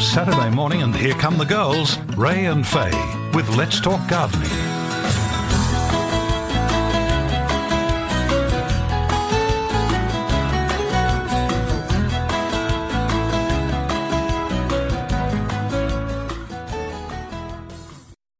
Saturday morning, and here come the girls, Ray and Faye, with Let's Talk Gardening.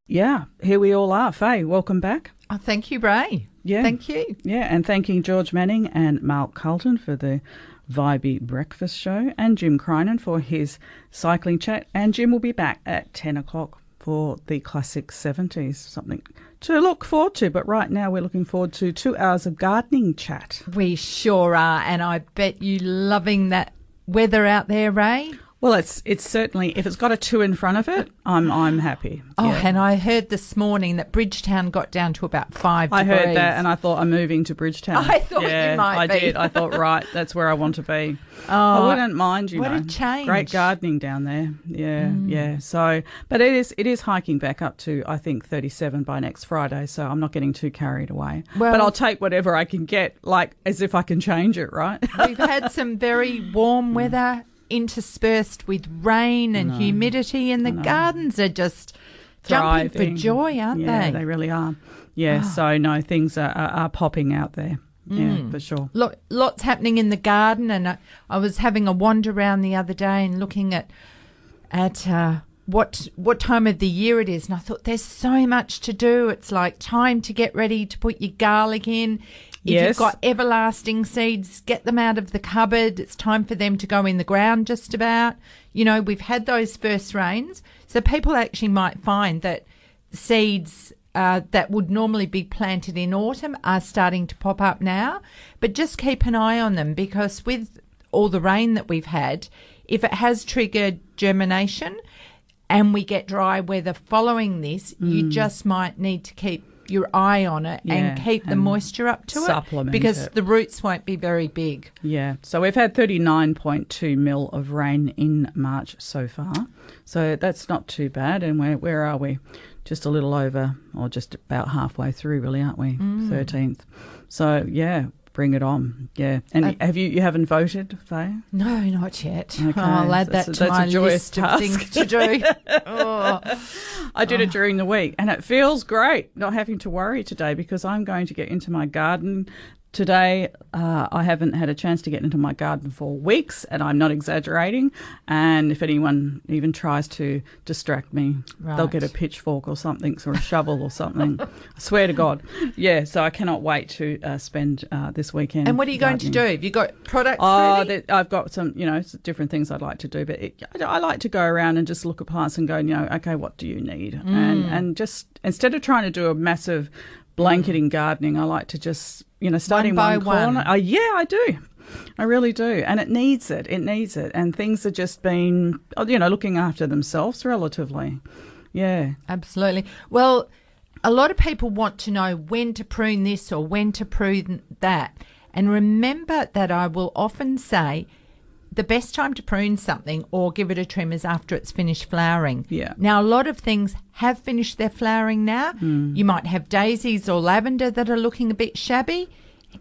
Yeah, here we all are. Faye, welcome back. Oh, thank you, Ray. Yeah. Thank you. Yeah, and thanking George Manning and Mark Carlton for the Vibey Breakfast Show and Jim Crinan for his cycling chat. And Jim will be back at 10 o'clock for the classic 70s, something to look forward to. But right now we're looking forward to two hours of gardening chat. We sure are. And I bet you loving that weather out there, Ray. Well, it's it's certainly if it's got a two in front of it, I'm I'm happy. Oh, Yeah. and I heard this morning that Bridgetown got down to about five I degrees. heard that and I thought I'm moving to Bridgetown. I thought you yeah, might I be. did. I thought right, that's where I want to be. Oh, I wouldn't mind, you what know. a change. Mm. Great gardening down there. Yeah, yeah. So, but it is it is hiking back up to I think 37 by next Friday. So I'm not getting too carried away. Well- but I'll take whatever I can get, like as if I can change it, right? We've had some very warm weather interspersed with rain and humidity, and the gardens are just jumping for joy, aren't yeah, they? They really are. Yeah. So no, things are, are, are popping out there. Yeah, Mm. for sure. Lo- lots happening in the garden, and I, I was having a wander around the other day and looking at at uh, what what time of the year it is, and I thought there's so much to do. It's like time to get ready to put your garlic in. If Yes. you've got everlasting seeds, get them out of the cupboard. It's time for them to go in the ground just about. You know, we've had those first rains. So people actually might find that seeds uh, that would normally be planted in autumn are starting to pop up now. But just keep an eye on them because with all the rain that we've had, if it has triggered germination and we get dry weather following this, you just might need to keep your eye on it Yeah, and keep the moisture up to it because it. the roots won't be very big. Yeah, so we've had 39.2 mil of rain in March so far. So that's not too bad. And where, where are we? Just a little over, or just about halfway through, really, aren't we? Mm. 13th. So, yeah, bring it on. Yeah. And Uh, have you, you haven't voted, Faye? No, not yet. Okay, I'll add that a- to that's a my joyous list of things to do. oh. I did it during the week and it feels great not having to worry today because I'm going to get into my garden. Today, uh, I haven't had a chance to get into my garden for weeks, and I'm not exaggerating. And if anyone even tries to distract me, they'll get a pitchfork or something, or a shovel or something. I swear to God. Yeah, so I cannot wait to uh, spend uh, this weekend. And what are you going to do? Have you got products Oh, that- I've got some, you know, different things I'd like to do, but it, I I like to go around and just look at plants and go, you know, okay, what do you need? And Mm. and just instead of trying to do a massive blanketing gardening, I like to just, you know, start One in by one corner. one. Oh, yeah, I do. I really do, and it needs it. It needs it, and things are just been, oh, you know, looking after themselves relatively. Yeah, Absolutely. Well, a lot of people want to know when to prune this or when to prune that. And remember that I will often say the best time to prune something or give it a trim is after it's finished flowering. Yeah. Now, a lot of things have finished their flowering now. Hmm. You might have daisies or lavender that are looking a bit shabby.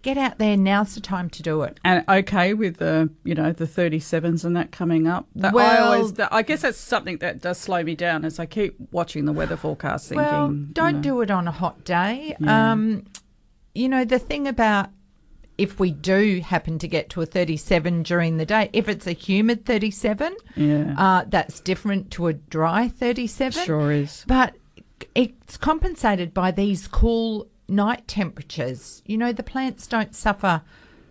Get out there. Now's the time to do it. and okay with the, you know, the thirty sevens and that coming up. That I Well- always, that, I guess that's something that does slow me down as I keep watching the weather forecast. Thinking, Well, don't know. do it on a hot day. Yeah. Um, you know, the thing about if we do happen to get to a 37 during the day, if it's a humid 37, Yeah, uh, that's different to a dry 37. sure is. But it's compensated by these cool night temperatures. You know, the plants don't suffer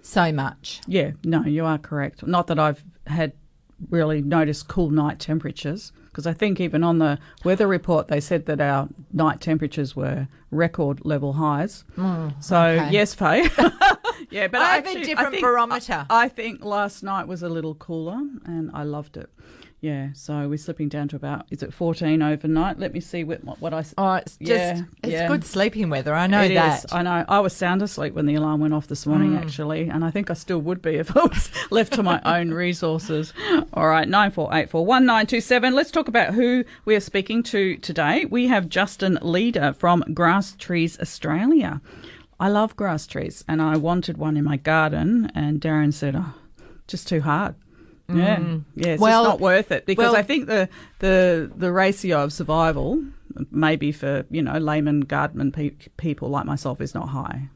so much. Yeah, no, you are correct. Not that I've had really noticed cool night temperatures, because I think even on the weather report they said that our night temperatures were record level highs. so okay. yes, Faye. yeah, but I have a actually, different think, barometer. I, I think last night was a little cooler, and I loved it. Yeah, so we're slipping down to about is it fourteen overnight? Let me see what what I. Oh, it's just Yeah, it's yeah. good sleeping weather. I know It that. is. I know. I was sound asleep when the alarm went off this morning, Mm. actually, and I think I still would be if I was left to my own resources. All right, nine four eight four one nine two seven. Let's talk about who we are speaking to today. We have Justin Leader from Grass Trees Australia. I love grass trees, and I wanted one in my garden, and Darren said, "Oh, just too hard." Yeah, yeah, it's Mm. Well- just not worth it because well- I think the the the ratio of survival, maybe for you know layman gardening pe- people like myself, is not high.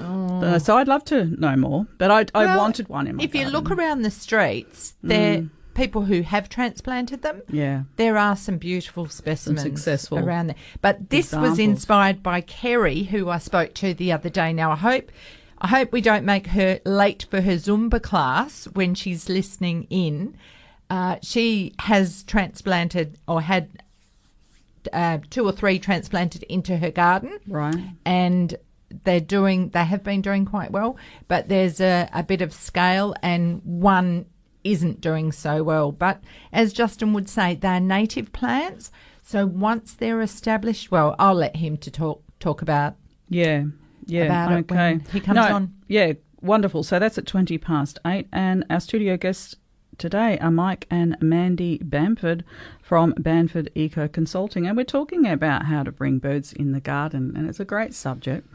Uh, so I'd love to know more, but I I Oh. Well, wanted one in my. if you look around the streets, there people who have transplanted them. yeah, There are some beautiful specimens successful around there. But this was inspired by Kerry, who I spoke to the other day. Now I hope I hope we don't make her late for her Zumba class when she's listening in. Uh, she has transplanted or had uh, two or three transplanted into her garden right. and they're doing they have been doing quite well but there's a, a bit of scale and one isn't doing so well but as justin would say they're native plants so once they're established well i'll let him to talk talk about Yeah, yeah. about okay. he comes No, on. Yeah, wonderful. So that's at twenty past eight, and our studio guests today are Mike and Mandy Bamford from Bamford Eco Consulting, and we're talking about how to bring birds in the garden, and it's a great subject.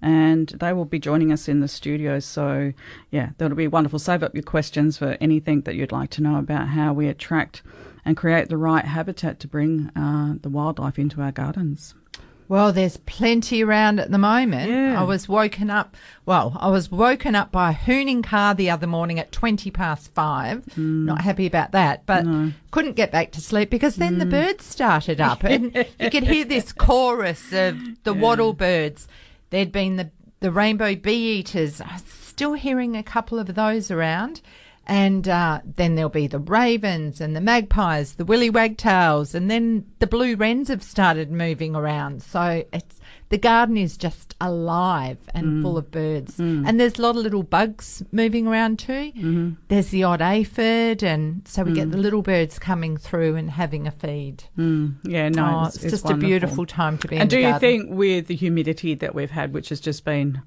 And they will be joining us in the studio. So yeah, that'll be wonderful. Save up your questions for anything that you'd like to know about how we attract and create the right habitat to bring uh, the wildlife into our gardens. Well, there's plenty around at the moment. Yeah. I was woken up, well, I was woken up by a hooning car the other morning at 20 past five. Hmm. Not happy about that, but couldn't get back to sleep because then Hmm. the birds started up and you could hear this chorus of the wattle birds. There'd been the, the rainbow bee eaters. I'm still hearing a couple of those around. And uh, then there'll be the ravens and the magpies, the willy wagtails, and then the blue wrens have started moving around. So it's the garden is just alive and full of birds. And there's a lot of little bugs moving around too. There's the odd aphid, and so we get the little birds coming through and having a feed. Mm, yeah, no, oh, it's, just a beautiful time to be And do you garden. think with the humidity that we've had, which has just been,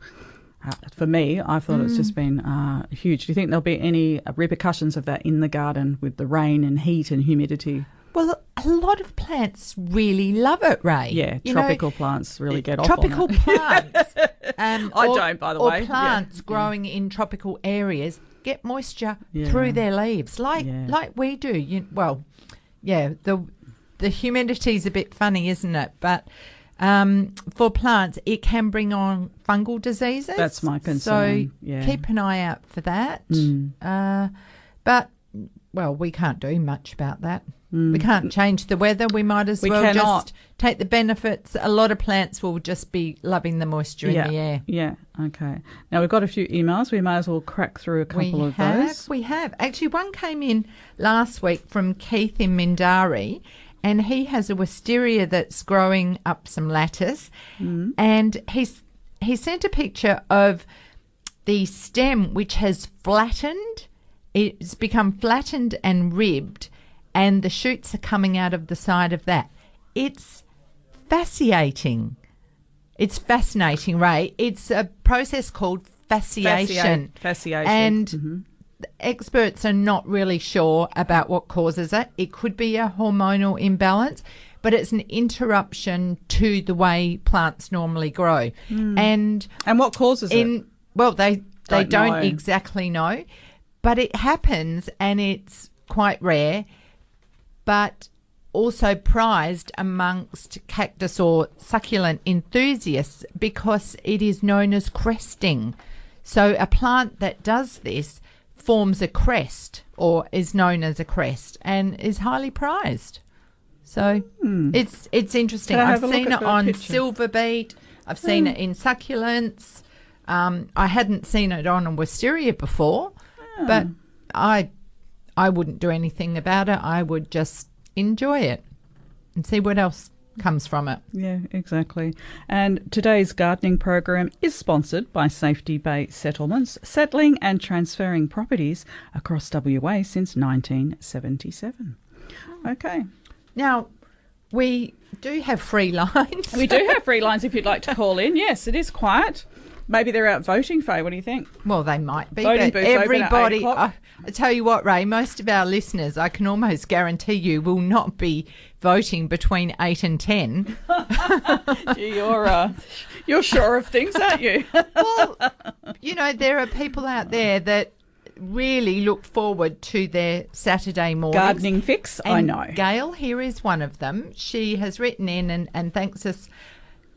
uh, for me, I thought it's Mm. just been uh, huge. Do you think there'll be any repercussions of that in the garden with the rain and heat and humidity? Well, a lot of plants really love it, Ray. Yeah, You know, tropical plants really get off tropical on it. plants. Um, I or- don't, by the or way. Yeah. plants Yeah. growing in tropical areas get moisture Yeah. through their leaves, like Yeah. like we do. You, well, yeah, the the humidity's a bit funny, isn't it? But um, for plants, it can bring on fungal diseases. That's my So concern, yeah. Mm. keep an eye out for that. Uh, but well, we can't do much about that. We can't change the weather. We might as Mm. We well cannot. just take the benefits. A lot of plants will just be loving the moisture yeah, in the air. yeah, okay. Now we've got a few emails. We may as well crack through a couple we of have, those. we have. Actually, one came in last week from Keith in Mindarie, and he has a wisteria that's growing up some lattice, Mm. and he's he sent a picture of the stem which has flattened. It's become flattened and ribbed, and the shoots are coming out of the side of that. It's fascinating. It's fascinating, Ray. It's a process called fasciation. Fasciate- fasciation. And Mhm. Experts are not really sure about what causes it. It could be a hormonal imbalance, but it's an interruption to the way plants normally grow. Hmm. And And what causes it? well, they they Don't don't, know. exactly know, but it happens and it's quite rare, but also prized amongst cactus or succulent enthusiasts because it is known as cresting. So a plant that does this forms a crest or is known as a crest and is highly prized. So it's it's interesting. I've have a look seen it on picture? Silver beet. I've seen it in succulents. Um, I hadn't seen it on a wisteria before, Ah. but I I wouldn't do anything about it. I would just enjoy it and see what else comes from it. Yeah, exactly. And today's gardening program is sponsored by Safety Bay Settlements, settling and transferring properties across WA since 1977. Hmm. Okay. Now, we do have free lines. We do have free lines if you'd like to call in. Yes, it is quiet. Maybe they're out voting, Faye. What do you think? Well, they might be. Voting booths open at eight everybody, o'clock. Uh, I, tell you what, Ray, most of our listeners, I can almost guarantee you, will not be voting between 8 and 10. Gee, you're uh, you're sure of things, aren't you? well, you know, there are people out there that really look forward to their Saturday morning. Gardening fix. I know. Gail here is one of them. She has written in and, and thanks us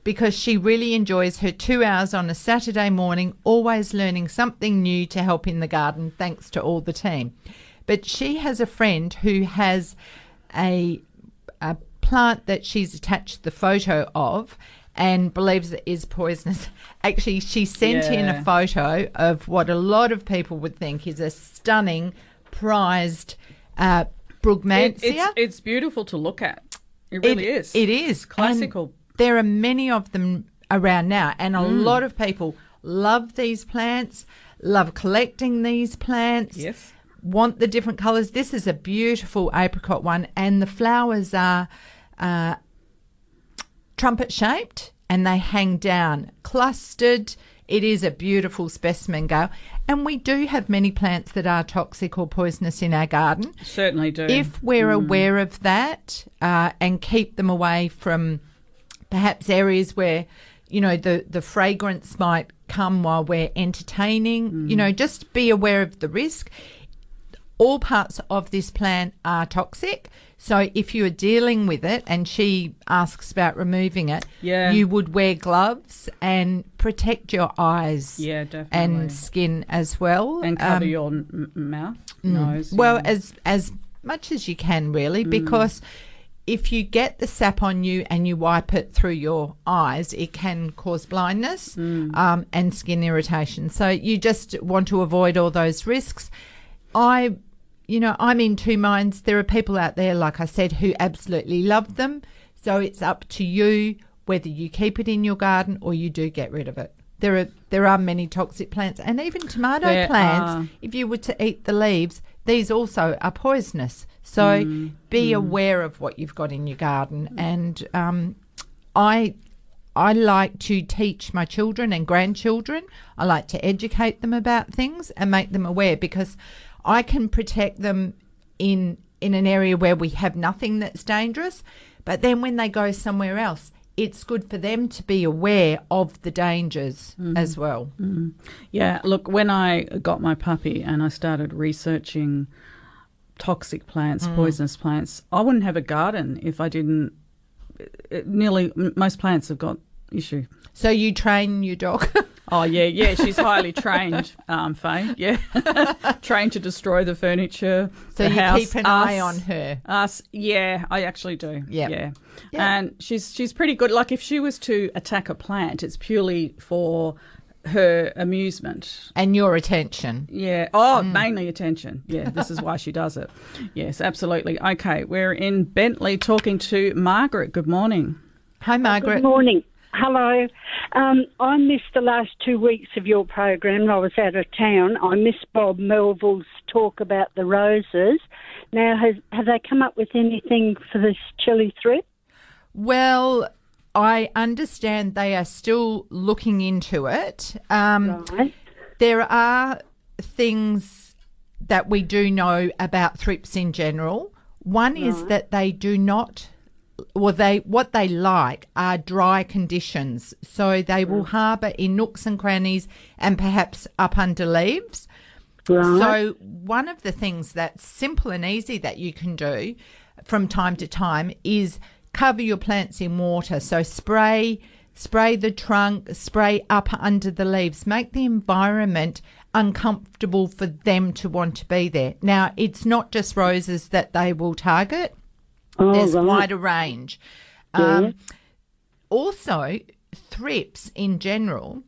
because she really enjoys her two hours on a Saturday morning, always learning something new to help in the garden, thanks to all the team. But she has a friend who has a, a plant that she's attached the photo of and believes it is poisonous. Actually, she sent in a photo of what a lot of people would think is a stunning, prized uh, Brugmansia. It- it's, it's beautiful to look at. It really It- is. It is classical. There are many of them around now, and a Mm. lot of people love these plants, love collecting these plants. Yes. Want the different colours. This is a beautiful apricot one, and the flowers are uh, trumpet shaped and they hang down clustered. It is a beautiful specimen, Gail. And we do have many plants that are toxic or poisonous in our garden. Certainly do. If we're aware of that uh, and keep them away from perhaps areas where, you know, the, the fragrance might come while we're entertaining, you know, just be aware of the risk. All parts of this plant are toxic. So if you are dealing with it and she asks about removing it, Yeah. you would wear gloves and protect your eyes Yeah, definitely. and skin as well. and cover Um, your m- mouth, nose. well, yeah. as as much as you can, really, Mm. because if you get the sap on you and you wipe it through your eyes, it can cause blindness Mm. um, and skin irritation. So you just want to avoid all those risks. I, you know, I'm in two minds. There are people out there, like I said, who absolutely love them. So it's up to you whether you keep it in your garden or you do get rid of it. There are there are many toxic plants and even tomato There plants. are. If you were to eat the leaves, these also are poisonous. So Mm, be aware of what you've got in your garden. And um, I I like to teach my children and grandchildren. I like to educate them about things and make them aware because I can protect them in in an area where we have nothing that's dangerous. But then when they go somewhere else, it's good for them to be aware of the dangers mm. as well. Mm. Yeah, look, when I got my puppy and I started researching toxic plants, Mm. poisonous plants, I wouldn't have a garden if I didn't. Eh, eh, nearly most plants have got issue. So you train your dog. Oh yeah, yeah, she's highly trained, um, Faye. Yeah, trained to destroy the furniture. so the you house, keep an eye on her. Us, yeah, I actually do. Yep. Yeah. Yeah. and she's she's pretty good. Like if she was to attack a plant, it's purely for her amusement. And your attention. Yeah. Oh, Mm. mainly attention. Yeah, this is why she does it. Yes, absolutely. Okay, we're in Bentley talking to Margaret. Good morning. Hi, Margaret. Good morning. Hello. Um, I missed the last two weeks of your program. I was out of town. I missed Bob Melville's talk about the roses. Now, has, have they come up with anything for this chili thrip? Well, I understand they are still looking into it. Um, Right. There are things that we do know about thrips in general. One is that they do not, or they what they like are dry conditions, so they will mm. harbour in nooks and crannies and perhaps up under leaves. Right. So, one of the things that's simple and easy that you can do from time to time is cover your plants in water. So, spray, spray the trunk, spray up under the leaves, make the environment uncomfortable for them to want to be there. Now, it's not just roses that they will target, Oh, there's right. quite a range. Um, also, thrips in general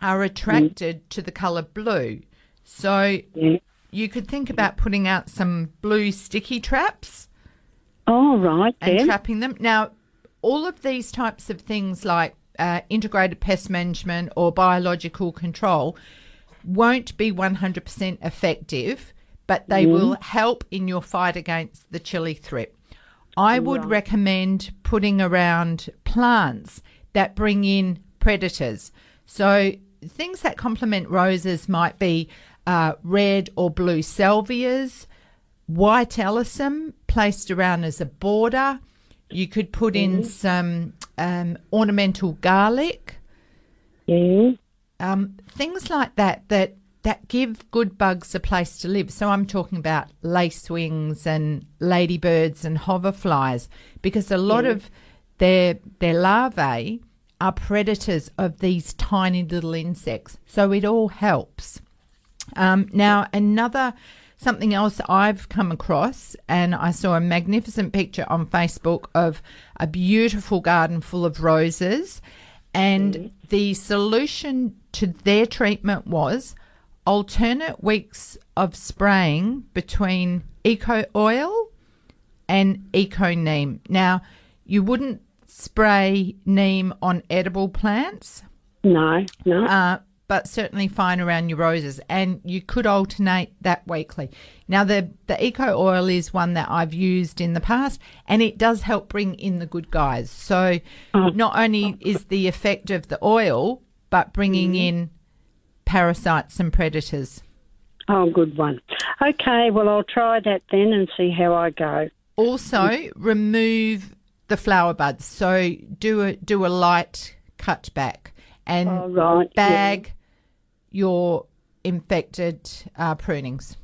are attracted to the colour blue. So Yeah. you could think about putting out some blue sticky traps All right, right and then. trapping them. Now, all of these types of things like uh, integrated pest management or biological control won't be 100% effective, but they will help in your fight against the chili thrip. I would recommend putting around plants that bring in predators. So things that complement roses might be uh, red or blue salvias, white alyssum placed around as a border. You could put in some um, ornamental garlic, Yeah. um, things like that that that give good bugs a place to live. So I'm talking about lacewings and ladybirds and hoverflies because a lot of their their larvae are predators of these tiny little insects. So it all helps. Um, now, another something else I've come across, and I saw a magnificent picture on Facebook of a beautiful garden full of roses, and the solution to their treatment was alternate weeks of spraying between eco oil and eco neem. Now, you wouldn't spray neem on edible plants No, no. uh, but certainly fine around your roses. And you could alternate that weekly. Now, the, the eco oil is one that I've used in the past, and it does help bring in the good guys. So, not only is the effect of the oil, but bringing in parasites and predators. oh, good one. Okay, well, I'll try that then and see how I go. Also, remove the flower buds. So, do a do a light cut back and Oh, right, yeah. bag your infected uh, prunings.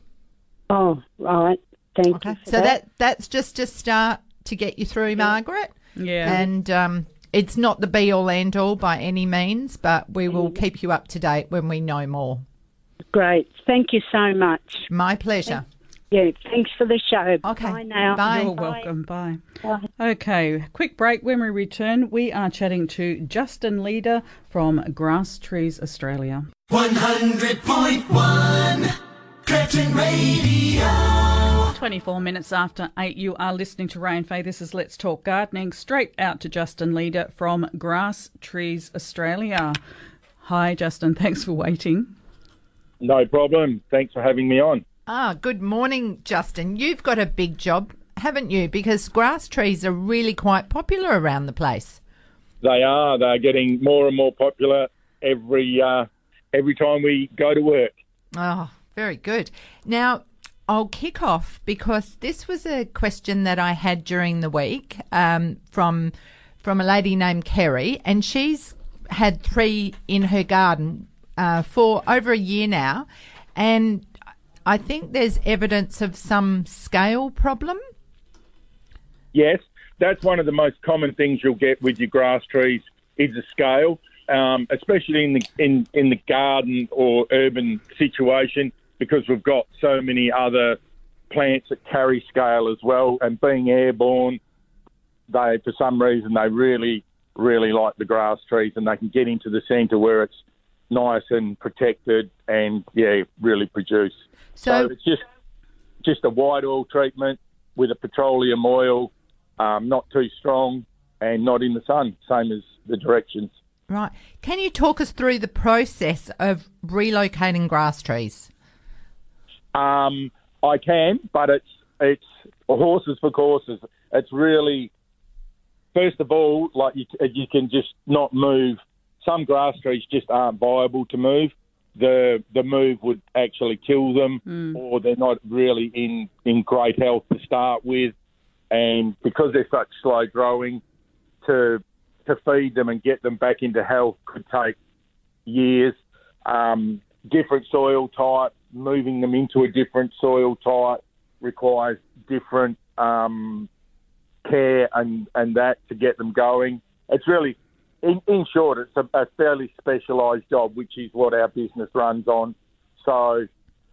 Oh, right. Thank Okay. you. For So that that's just to start to get you through, Margaret. Yeah. And um, it's not the be all end all by any means, but we will Mm. keep you up to date when we know more. Great. Thank you so much. My pleasure. Yeah, thanks for the show. Okay. Bye now. Bye. You're welcome. Bye. Okay, quick break. When we return, we are chatting to Justin Leader from Grass Trees Australia. 100.1 Curtin Radio. 24 minutes after 8, you are listening to Ray and Faye. This is Let's Talk Gardening. Straight out to Justin Leader from Grass Trees Australia. Hi, Justin. Thanks for waiting. No problem. Thanks for having me on. Ah, good morning, Justin. You've got a big job, haven't you? Because grass trees are really quite popular around the place. They are. They're getting more and more popular every uh, every time we go to work. Oh, very good. Now, I'll kick off because this was a question that I had during the week um, from from a lady named Kerry, and she's had three in her garden uh, for over a year now, and I think there's evidence of some scale problem. Yes, that's one of the most common things you'll get with your grass trees is the scale, um, especially in the in, in the garden or urban situation, because we've got so many other plants that carry scale as well, and being airborne, they for some reason they really really like the grass trees, and they can get into the centre where it's nice and protected, and yeah, really produce. So, So it's just just a white oil treatment with a petroleum oil, um, not too strong and not in the sun, same as the directions. right, can you talk us through the process of relocating grass trees? Um, I can, but it's it's horses for courses. It's really first of all, like you, you can just not move. Some grass trees just aren't viable to move. The the move would actually kill them, or they're not really in in great health to start with. And because they're such slow growing, to to feed them and get them back into health could take years. Um, different soil type, moving them into a different soil type requires different um, care and, and that to get them going. It's really, in, in short, it's a, a fairly specialised job, which is what our business runs on. So,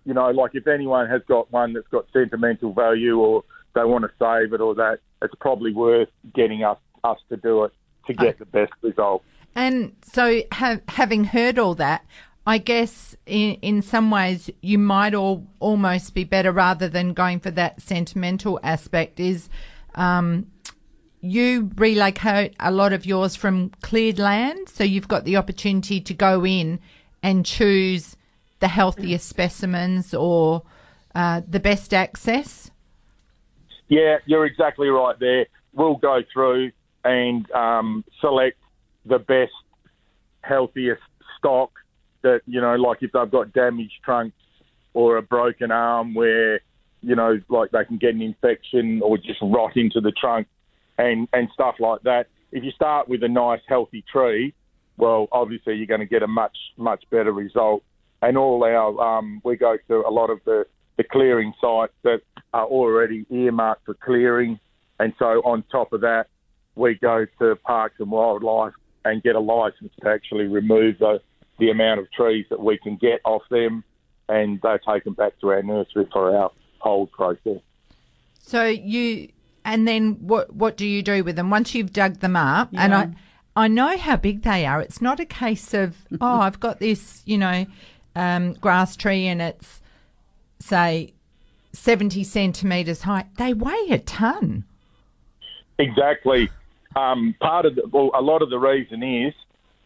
you know, like if anyone has got one that's got sentimental value or they want to save it or that, it's probably worth getting us us to do it to get the best result. And so, ha- having heard all that, I guess in, in some ways you might all, almost be better rather than going for that sentimental aspect. Is um, you relocate a lot of yours from cleared land, so you've got the opportunity to go in and choose the healthiest specimens or uh, the best access? Yeah, you're exactly right there. We'll go through and um, select the best, healthiest stock that, you know, like if they've got damaged trunks or a broken arm where, you know, like they can get an infection or just rot into the trunk and, and stuff like that. If you start with a nice, healthy tree, well, obviously you're going to get a much, much better result. And all our, um, we go to a lot of the, the clearing sites that are already earmarked for clearing. And so on top of that, we go to Parks and Wildlife and get a license to actually remove the, the amount of trees that we can get off them, and they're taken back to our nursery for our hold process. So you, and then what? What do you do with them once you've dug them up? And I, I know how big they are. It's not a case of oh, I've got this, you know, um, grass tree and it's say seventy centimeters high. They weigh a ton. Exactly. Um, part of the, well, a lot of the reason is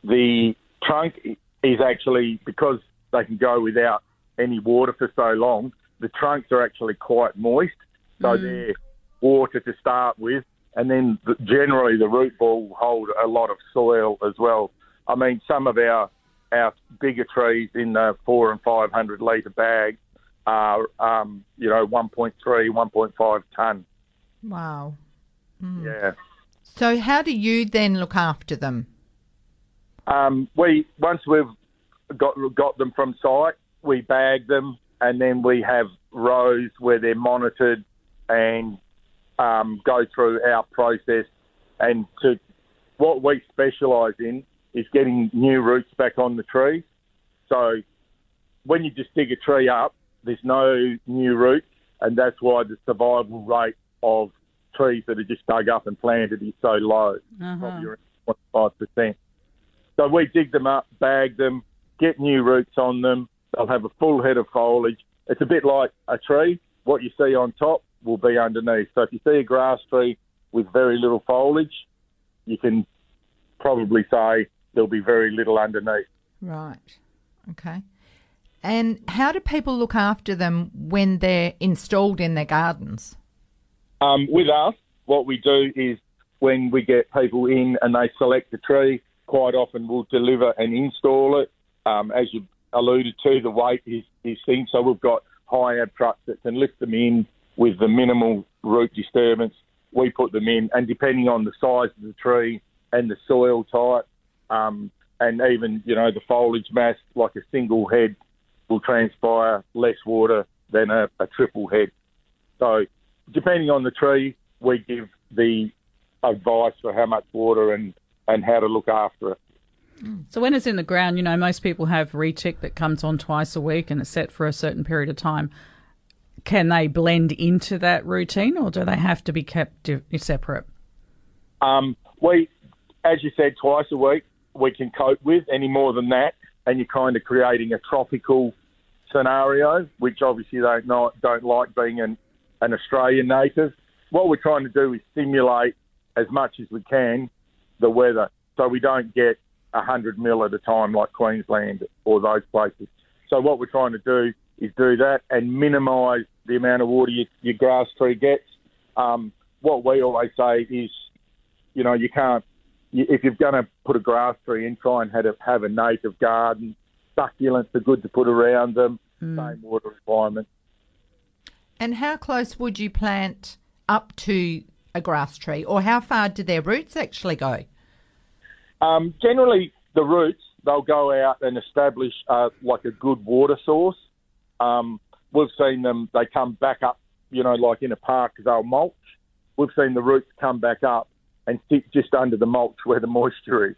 the trunk is actually because they can go without any water for so long. The trunks are actually quite moist, so they're water to start with, and then the, generally the root ball hold a lot of soil as well. I mean, some of our our bigger trees in the four and five hundred litre bags are, um, you know, 1.3, 1.5 ton. Wow. Yeah. So how do you then look after them? Um, we once we've got got them from site, we bag them, and then we have rows where they're monitored and um, go through our process. And to what we specialise in is getting new roots back on the tree. So when you just dig a tree up, there's no new roots, and that's why the survival rate of trees that are just dug up and planted is so low, probably around 25%. So we dig them up, bag them, get new roots on them. They'll have a full head of foliage. It's a bit like a tree. What you see on top will be underneath. So if you see a grass tree with very little foliage, you can probably say there'll be very little underneath. Right. Okay. And how do people look after them when they're installed in their gardens? Um, with us, what we do is when we get people in and they select a tree, quite often we'll deliver and install it. Um, as you alluded to, the weight is, is thing. So we've got Hiab trucks that can lift them in with the minimal root disturbance. We put them in, and depending on the size of the tree and the soil type, um, and even you know the foliage mass, like a single head will transpire less water than a, a triple head. So depending on the tree, we give the advice for how much water and, and how to look after it. So when it's in the ground, you know, most people have retic that comes on twice a week and it's set for a certain period of time. Can they blend into that routine or do they have to be kept separate? Um, we, as you said, twice a week we can cope with. Any more than that, and you're kind of creating a tropical scenario, which obviously they not don't like being an, an Australian native. What we're trying to do is simulate as much as we can the weather, so we don't get a hundred mil at a time like Queensland or those places. So what we're trying to do is do that and minimise the amount of water your, your grass tree gets. Um, what we always say is, you know, you can't you- if you're going to put a grass tree in, try and have a, have a native garden. Succulents are good to put around them. Same water requirement. And how close would you plant up to a grass tree, or how far do their roots actually go? Um, generally, the roots they'll go out and establish uh, like a good water source. Um, we've seen them; they come back up, you know, like in a park, they'll mulch. We've seen the roots come back up and sit just under the mulch where the moisture is.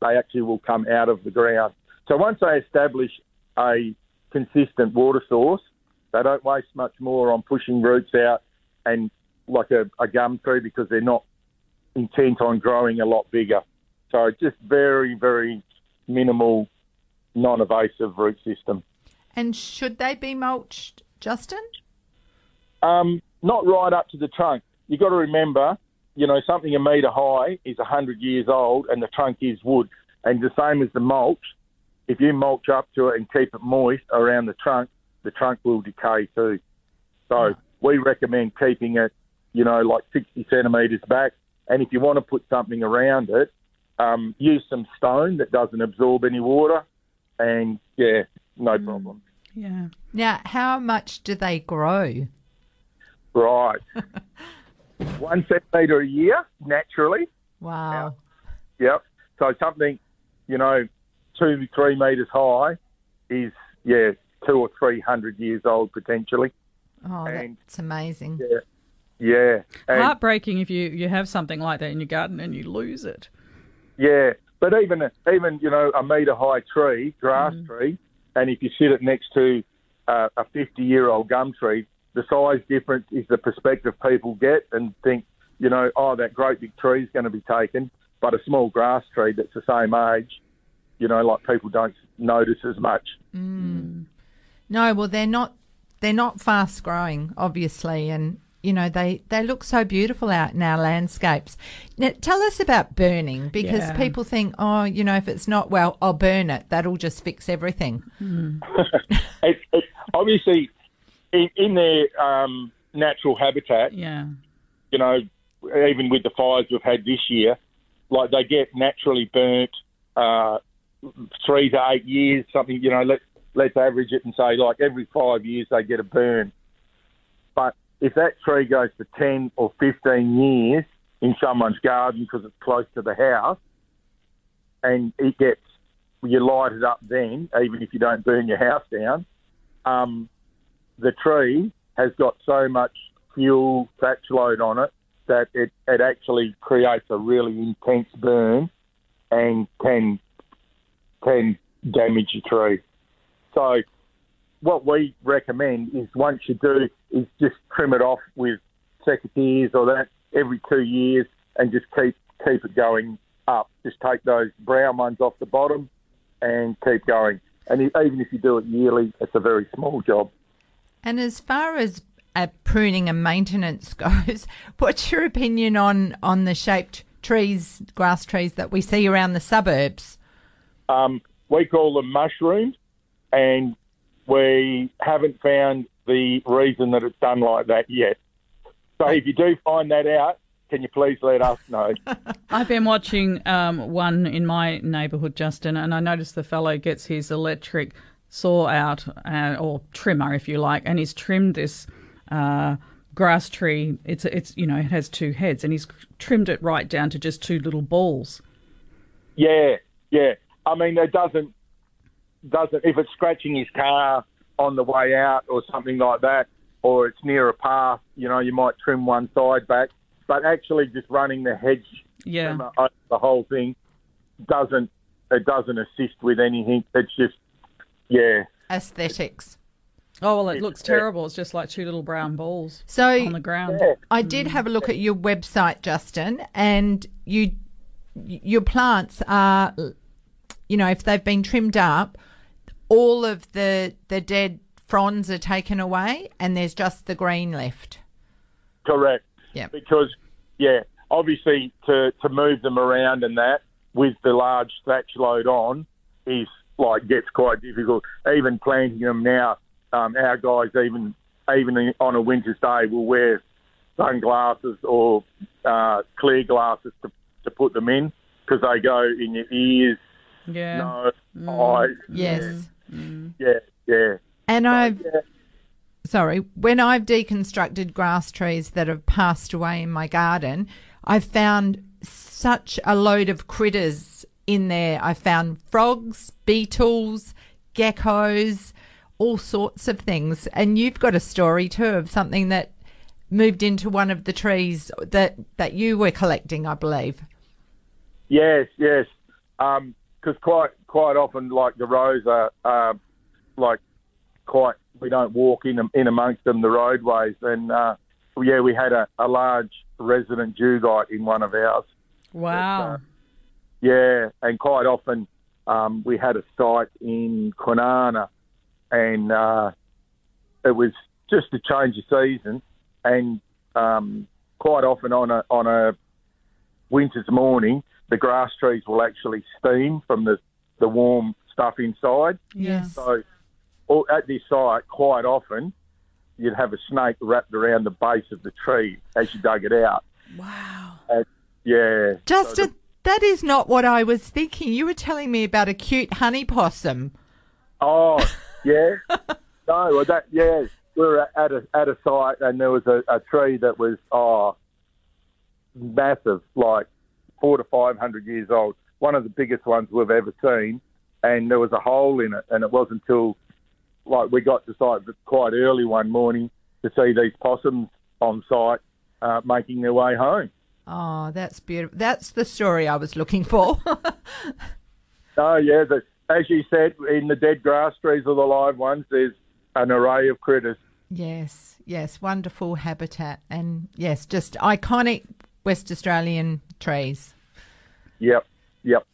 They actually will come out of the ground. So once they establish a consistent water source, they don't waste much more on pushing roots out and like a, a gum tree because they're not intent on growing a lot bigger. So just very, very minimal, non-evasive root system. And should they be mulched, Justin? Um, not right up to the trunk. You've got to remember, you know, something a metre high is 100 years old and the trunk is wood. And the same as the mulch, if you mulch up to it and keep it moist around the trunk, the trunk will decay too. So we recommend keeping it, you know, like 60 centimetres back. And if you want to put something around it, um, use some stone that doesn't absorb any water. And yeah, no problem. Yeah. Now, how much do they grow? Right. One centimetre a year, naturally. Wow. Yep. So something, you know, two, three metres high is, yeah, two or three hundred years old potentially. Oh, And- that's amazing. Yeah. Yeah. And, Heartbreaking if you, you have something like that in your garden and you lose it. yeah. But even, even, you know, a metre high tree, grass mm-hmm. tree, and if you sit it next to uh, a 50 year old gum tree, the size difference is the perspective people get and think, you know, oh, that great big tree is going to be taken. But a small grass tree that's the same age, you know, like people don't notice as much. Mm. Mm. No, well, they're not. They're not fast growing, obviously, and you know they they look so beautiful out in our landscapes. Now, tell us about burning because Yeah. people think, oh, you know, if it's not well, I'll burn it. That'll just fix everything. It, it, obviously, in, in their um, natural habitat, Yeah. you know, even with the fires we've had this year, like they get naturally burnt uh, three to eight years, something, you know, let, let's average it and say like every five years they get a burn. But if that tree goes for 10 or 15 years in someone's garden because it's close to the house and it gets, you light it up then, even if you don't burn your house down, um, the tree has got so much fuel thatch load on it that it, it actually creates a really intense burn and can can damage your tree. So what we recommend is once you do is just trim it off with secateurs or that every two years and just keep keep it going up. Just take those brown ones off the bottom and keep going. And even if you do it yearly, it's a very small job. And as far as uh, pruning and maintenance goes, what's your opinion on on the shaped trees, grass trees that we see around the suburbs? Um, we call them mushrooms, and we haven't found the reason that it's done like that yet. So if you do find that out, can you please let us know? I've been watching um, one in my neighbourhood, Justin, and I noticed the fellow gets his electric saw out, uh, or trimmer, if you like, and he's trimmed this uh, grass tree. It's it's you know it has two heads, and he's trimmed it right down to just two little balls. yeah, yeah. I mean, it doesn't doesn't if it's scratching his car on the way out or something like that, or it's near a path. You know, you might trim one side back, but actually just running the hedge Yeah, trimmer over the whole thing doesn't it doesn't assist with anything. It's just yeah. Aesthetics. Oh well, it looks terrible. It's just like two little brown balls So on the ground. I did have a look at your website, Justin, and you your plants are, you know, if they've been trimmed up, all of the the dead fronds are taken away, and there's just the green left. Correct. Yeah. Because, yeah, obviously to, to move them around and that with the large thatch load on is like gets quite difficult. Even planting them now, um, our guys even even on a winter's day will wear sunglasses or uh, clear glasses to, to put them in because they go in your ears, Yeah, nose, eyes. Yes. Yeah, yeah. And I've yeah. sorry, when I've deconstructed grass trees that have passed away in my garden, I've found such a load of critters in there. I found frogs, beetles, geckos, all sorts of things. And you've got a story too of something that moved into one of the trees that that you were collecting, I believe. Yes, yes. Um, Because quite quite often, like the roads are, uh, like quite. We don't walk in in amongst them the roadways, and uh, yeah, we had a, a large resident dugite in one of ours. wow. Yeah, and quite often um, we had a site in Kwinana, and uh, it was just a change of season, and um, quite often on a on a winter's morning, the grass trees will actually steam from the the warm stuff inside. yes. So, or at this site, quite often, you'd have a snake wrapped around the base of the tree as you dug it out. Wow. And, yeah. Justin, that is not what I was thinking. You were telling me about a cute honey possum. Oh, yeah. no, well, that yeah. We were at a at a site, and there was a, a tree that was oh massive, like four to five hundred years old. One of the biggest ones we've ever seen, and there was a hole in it, and it wasn't until like we got to site quite early one morning to see these possums on site uh, making their way home. Oh, that's beautiful. That's the story I was looking for. Oh yeah, the, as you said, in the dead grass trees or the live ones, there's an array of critters. yes, yes, wonderful habitat. And yes, just iconic West Australian trees. Yep, yep.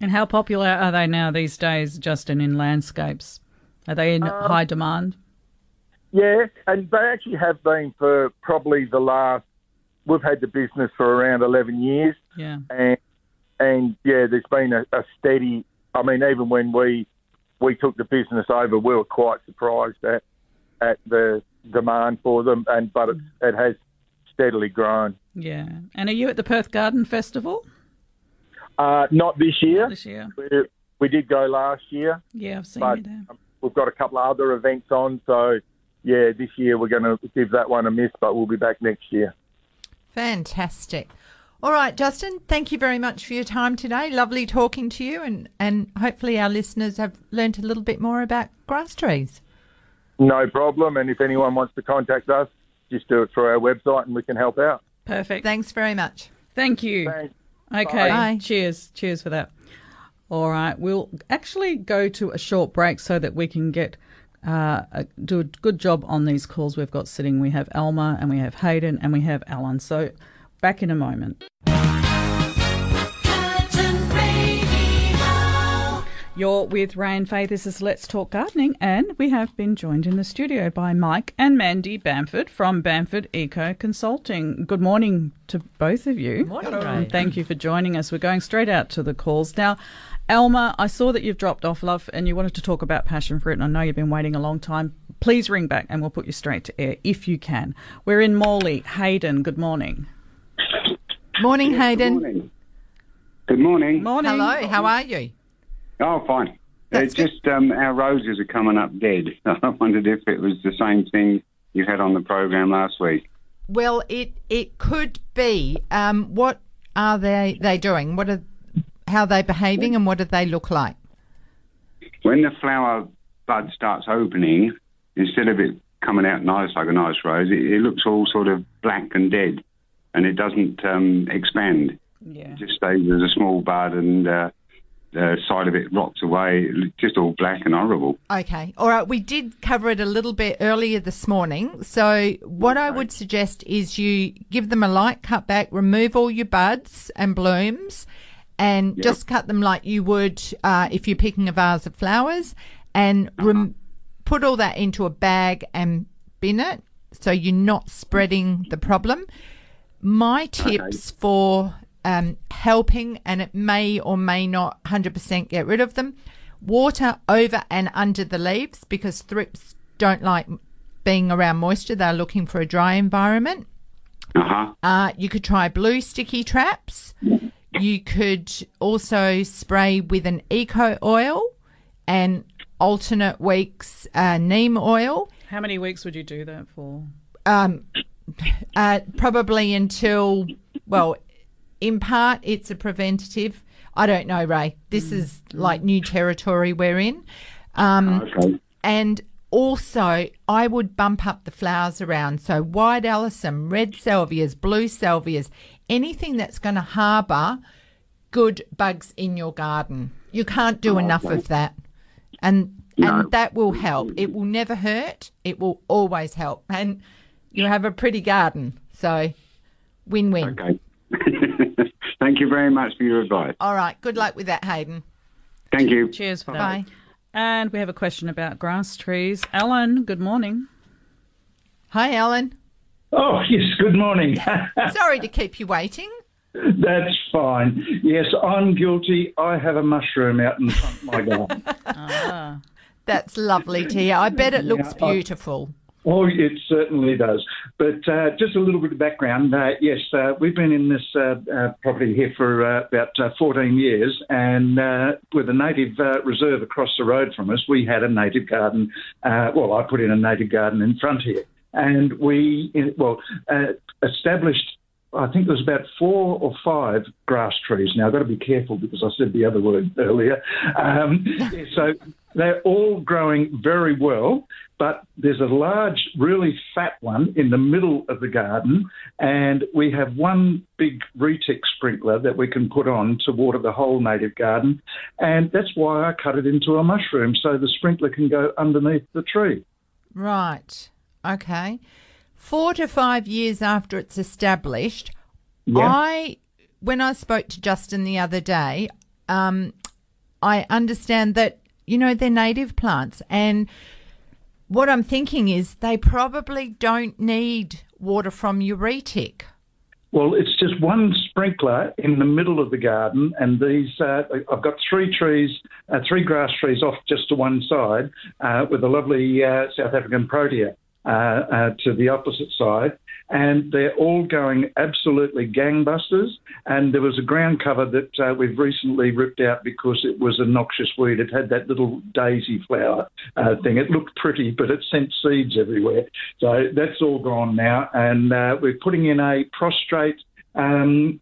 And how popular are they now these days, Justin, in landscapes? Are they in um, high demand? Yeah, and they actually have been for probably the last. We've had the business for around eleven years, Yeah. and and yeah, there's been a, a steady. I mean, even when we we took the business over, we were quite surprised at at the demand for them, and but it, mm. it has steadily grown. Yeah. And are you at the Perth Garden Festival Uh, not this year. this year? We, we did go last year, Yeah, I've seen but you there. um, we've got a couple of other events on. So yeah, this year we're going to give that one a miss, but we'll be back next year. Fantastic. All right, Justin, thank you very much for your time today. Lovely talking to you, and, and hopefully our listeners have learnt a little bit more about grass trees. No problem. And if anyone wants to contact us, just do it through our website and we can help out. Perfect. Thanks very much. Thank you. Thanks. Okay. Bye. Cheers. Cheers for that. All right. We'll actually go to a short break so that we can get uh, a, do a good job on these calls we've got sitting. We have Elma and we have Hayden and we have Alan. So back in a moment. You're with Ray and Faye. This is Let's Talk Gardening, and we have been joined in the studio by Mike and Mandy Bamford from Bamford Eco Consulting. Good morning to both of you. Morning, And Thank you for joining us. We're going straight out to the calls now. Elma, I saw that you've dropped off, love, and you wanted to talk about passion fruit, and I know you've been waiting a long time. Please ring back, and we'll put you straight to air if you can. We're in Morley. Hayden, good morning. Morning, Hayden. Good morning. Good morning. Morning. Hello, how are you? Oh, fine. That's it's just um, our roses are coming up dead. I wondered if it was the same thing you had on the program last week. Well, it it could be. Um, what are they they doing? What are how are they behaving, and what do they look like? When the flower bud starts opening, instead of it coming out nice like a nice rose, it, it looks all sort of black and dead, and it doesn't um, expand. Yeah. It just stays as a small bud, and uh, the side of it rots away, just all black and horrible. Okay. All right. We did cover it a little bit earlier this morning. So, what I would suggest is you give them a light cut back, remove all your buds and blooms, and just cut them like you would uh, if you're picking a vase of flowers, and rem- put all that into a bag and bin it so you're not spreading the problem. My tips for um, helping, and it may or may not 100% get rid of them, water over and under the leaves because thrips don't like being around moisture. They're looking for a dry environment. Uh huh. Uh, you could try blue sticky traps. You could also spray with an eco oil and alternate weeks uh, neem oil. How many weeks would you do that for? Um, uh, probably until, well, in part, it's a preventative. I don't know, Ray. This is like new territory we're in. Um, Okay. and also, I would bump up the flowers around. So, white alyssum, red salvias, blue salvias, anything that's going to harbour good bugs in your garden. You can't do enough of that. And and that will help. It will never hurt. It will always help. And you have a pretty garden. So, win win. Okay. Thank you very much for your advice. All right. Good luck with that, Hayden. Thank you. Cheers for that. Bye. And we have a question about grass trees. Alan, good morning. Hi, Alan. Oh, yes, good morning. Sorry to keep you waiting. That's fine. Yes, I'm guilty. I have a mushroom out in front of my garden. ah. That's lovely to hear. I bet it looks Yeah, I- beautiful. Oh, it certainly does. But uh, just a little bit of background. Uh, yes, uh, we've been in this uh, uh, property here for uh, about uh, 14 years, and uh, with a native uh, reserve across the road from us, we had a native garden. Uh, well, I put in a native garden in front here, and we well uh, established. I think there was about four or five grass trees. Now I've got to be careful because I said the other word earlier. Um, so they're all growing very well, but there's a large, really fat one in the middle of the garden, and we have one big retic sprinkler that we can put on to water the whole native garden, and that's why I cut it into a mushroom so the sprinkler can go underneath the tree. Right. Okay. Four to five years after it's established, Yeah. I, when I spoke to Justin the other day, um, I understand that, you know, they're native plants. And what I'm thinking is they probably don't need water from Euretic. Well, it's just one sprinkler in the middle of the garden, and these uh, I've got three trees, uh, three grass trees off just to one side, uh, with a lovely uh, South African protea uh, uh, to the opposite side, and they're all going absolutely gangbusters. And there was a ground cover that uh, we've recently ripped out because it was a noxious weed. It had that little daisy flower uh, thing. It looked pretty, but it sent seeds everywhere. So that's all gone now, and uh, we're putting in a prostrate. Um,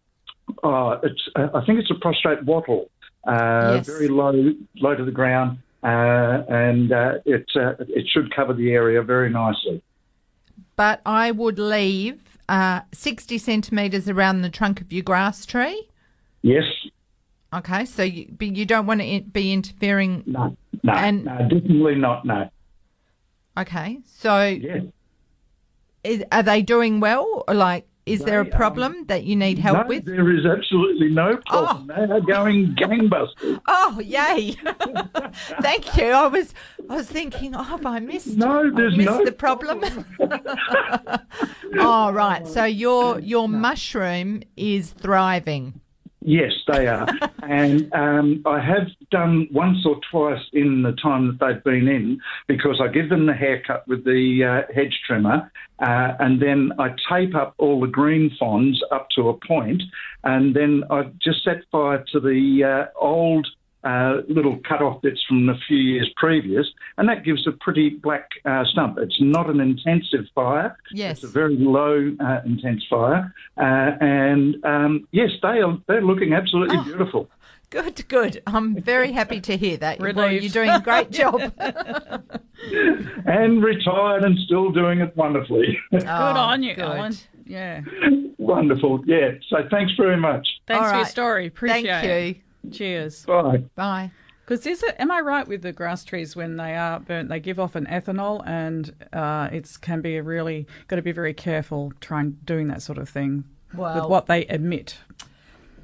oh, it's uh, I think it's a prostrate wattle, uh, Yes. very low, low to the ground, uh, and uh, it uh, it should cover the area very nicely. But I would leave uh, 60 centimetres around the trunk of your grass tree. Yes, Okay, so you, but you don't want to be interfering. no, no, And- no, definitely not. No, Okay, so yeah. is, are they doing well? Or like, is there a They, um, problem that you need help no, with? there is absolutely no problem. They are going gangbusters. Oh, yay! Thank you. I was, I was thinking, oh, have I missed? No, there's I missed no the problem. oh, right. So your your mushroom is thriving. Yes, they are. and um, I have done once or twice in the time that they've been in because I give them the haircut with the uh, hedge trimmer uh, and then I tape up all the green fronds up to a point and then I just set fire to the uh, old uh, little cut-off bits from a few years previous, and that gives a pretty black uh, stump. It's not an intensive fire. Yes. It's a very low uh, intense fire, uh, and um, yes, they are they're looking absolutely beautiful. Good, good. I'm very happy to hear that. Well, Relieved. you're doing a great job. And retired and still doing it wonderfully. Good on you, Oh, good. Alan. Yeah. Wonderful. Yeah. So thanks very much. Thanks All for your story. Appreciate Thank it. you. Cheers. Bye. Bye. Because is it? Am I right with the grass trees when they are burnt? They give off an ethanol, and uh, it's can be a really got to be very careful trying doing that sort of thing with Well- what they emit.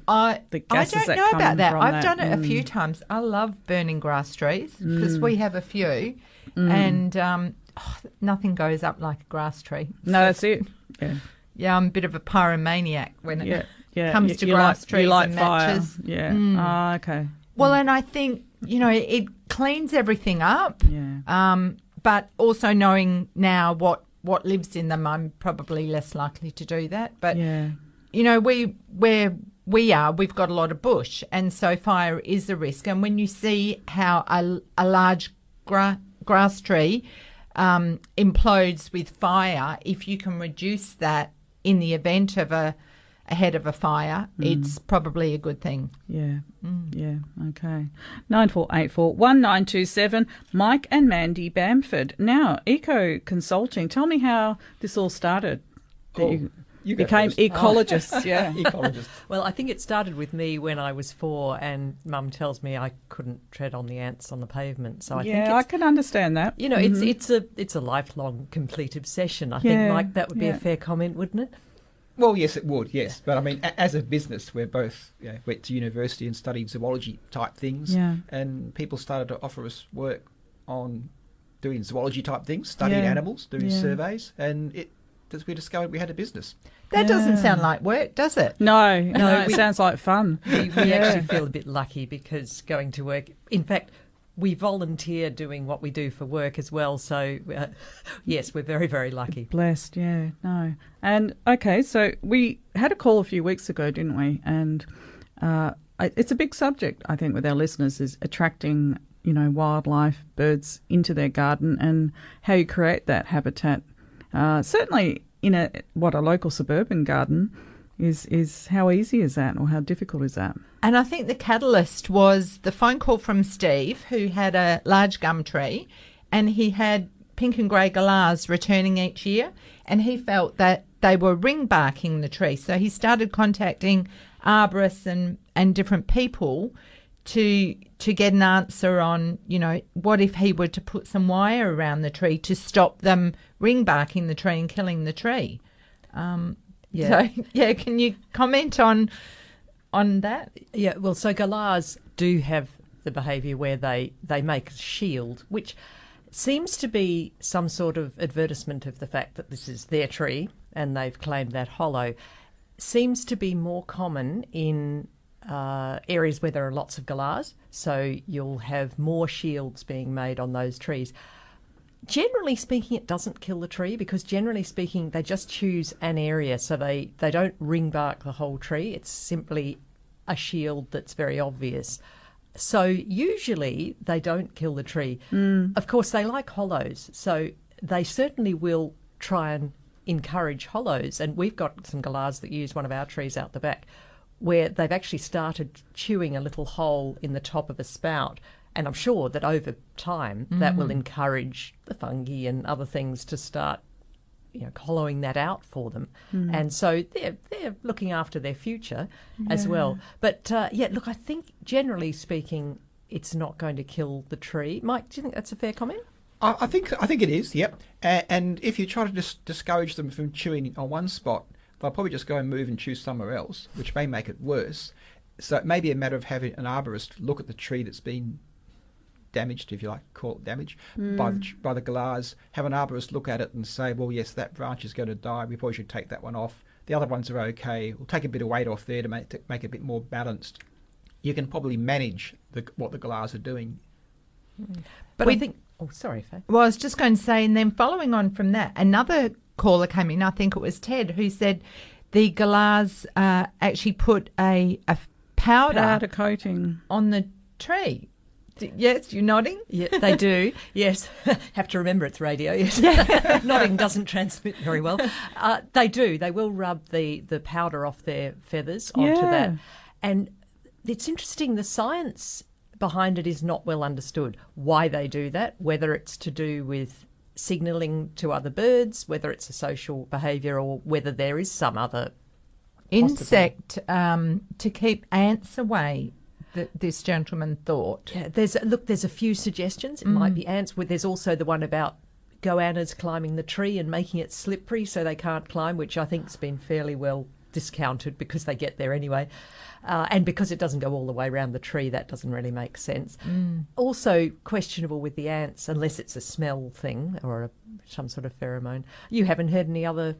I, The I don't that know come about that. I've that. done it a few Mm. times. I love burning grass trees because we have a few, and um, oh, nothing goes up like a grass tree. No, that's it. Yeah, Yeah, I'm a bit of a pyromaniac when it yeah, yeah. comes to you grass like, trees like and fire. matches. Yeah. Mm. Ah, okay. Well, and I think you know it cleans everything up. Yeah. Um, but also knowing now what what lives in them, I'm probably less likely to do that. But Yeah. you know, we where we are, we've got a lot of bush, and so fire is a risk. And when you see how a, a large gra- grass tree um, implodes with fire, if you can reduce that in the event of a ahead of a fire, mm. it's probably a good thing. Yeah. Mm. Yeah. Okay. Nine four eight four one nine two seven. Mike and Mandy Bamford. Now, Eco Consulting. Tell me how this all started. That Oh, you you became first. Oh. ecologists. yeah. ecologists. Well, I think it started with me when I was four, and Mum tells me I couldn't tread on the ants on the pavement. So I think yeah, I can understand that. you know, it's mm-hmm. it's a it's a lifelong complete obsession. I think, Yeah, Mike, that would be yeah. a fair comment, wouldn't it? Well, yes, it would. Yes, but I mean, a- as a business, we're both you know, went to university and studied zoology type things, Yeah. and people started to offer us work on doing zoology type things, studying Yeah. animals, doing Yeah. surveys, and it as we discovered we had a business. That doesn't sound like work, does it? No, no, it we- sounds like fun. We, we Yeah. actually feel a bit lucky because going to work. In fact, we volunteer doing what we do for work as well. So, uh, yes, we're very, very lucky. Blessed, yeah, no. And okay, so we had a call a few weeks ago, didn't we? And uh, it's a big subject, I think, with our listeners is attracting, you know, wildlife, birds into their garden and how you create that habitat. Uh, certainly in a what a local suburban garden is is how easy is that or how difficult is that? And I think the catalyst was the phone call from Steve, who had a large gum tree, and he had pink and grey galahs returning each year, and he felt that they were ring barking the tree. So he started contacting arborists and, and different people to to get an answer on, you know, what if he were to put some wire around the tree to stop them ring barking the tree and killing the tree. Um, Yeah. So yeah, can you comment on on that? Yeah, well, so galahs do have the behaviour where they, they make a shield, which seems to be some sort of advertisement of the fact that this is their tree and they've claimed that hollow. Seems to be more common in uh, areas where there are lots of galahs, so you'll have more shields being made on those trees. Generally speaking, it doesn't kill the tree because generally speaking, they just choose an area, so they, they don't ring bark the whole tree. It's simply a shield that's very obvious. So usually they don't kill the tree. Hmm. Of course, they like hollows, so they certainly will try and encourage hollows. And we've got some galahs that use one of our trees out the back where they've actually started chewing a little hole in the top of a spout. And I'm sure that over time that will encourage the fungi and other things to start you know, hollowing that out for them. And so they're, they're looking after their future as well. But uh, yeah, look, I think generally speaking, it's not going to kill the tree. Mike, do you think that's a fair comment? I I think I think it is. Yep. A- And if you try to dis- discourage them from chewing on one spot, they'll probably just go and move and chew somewhere else, which may make it worse. So it may be a matter of having an arborist look at the tree that's been damaged, if you like, call it damage by the by the galahs. Have an arborist look at it and say, well, yes, that branch is going to die. We probably should take that one off. The other ones are okay. We'll take a bit of weight off there to make to make it a bit more balanced. You can probably manage the, what the galahs are doing But We- I think. Oh, sorry, Faye. Well, I was just going to say, and then following on from that, another caller came in. I think it was Ted who said the galahs uh, actually put a, a powder, Powder coating. on the tree. Yes, you're nodding. Yeah, they do. yes, have to remember it's radio. Yes, nodding doesn't transmit very well. Uh, they do. They will rub the the powder off their feathers onto Yeah. that, and it's interesting. The science behind it is not well understood. Why they do that? Whether it's to do with signalling to other birds, whether it's a social behaviour, or whether there is some other Insect um, to keep ants away. That this gentleman thought. Yeah, there's look. There's a few suggestions. It might be ants. But there's also the one about goannas climbing the tree and making it slippery so they can't climb, which I think's been fairly well discounted because they get there anyway, uh, and because it doesn't go all the way around the tree, that doesn't really make sense. Also questionable with the ants, unless it's a smell thing or a, some sort of pheromone. You haven't heard any other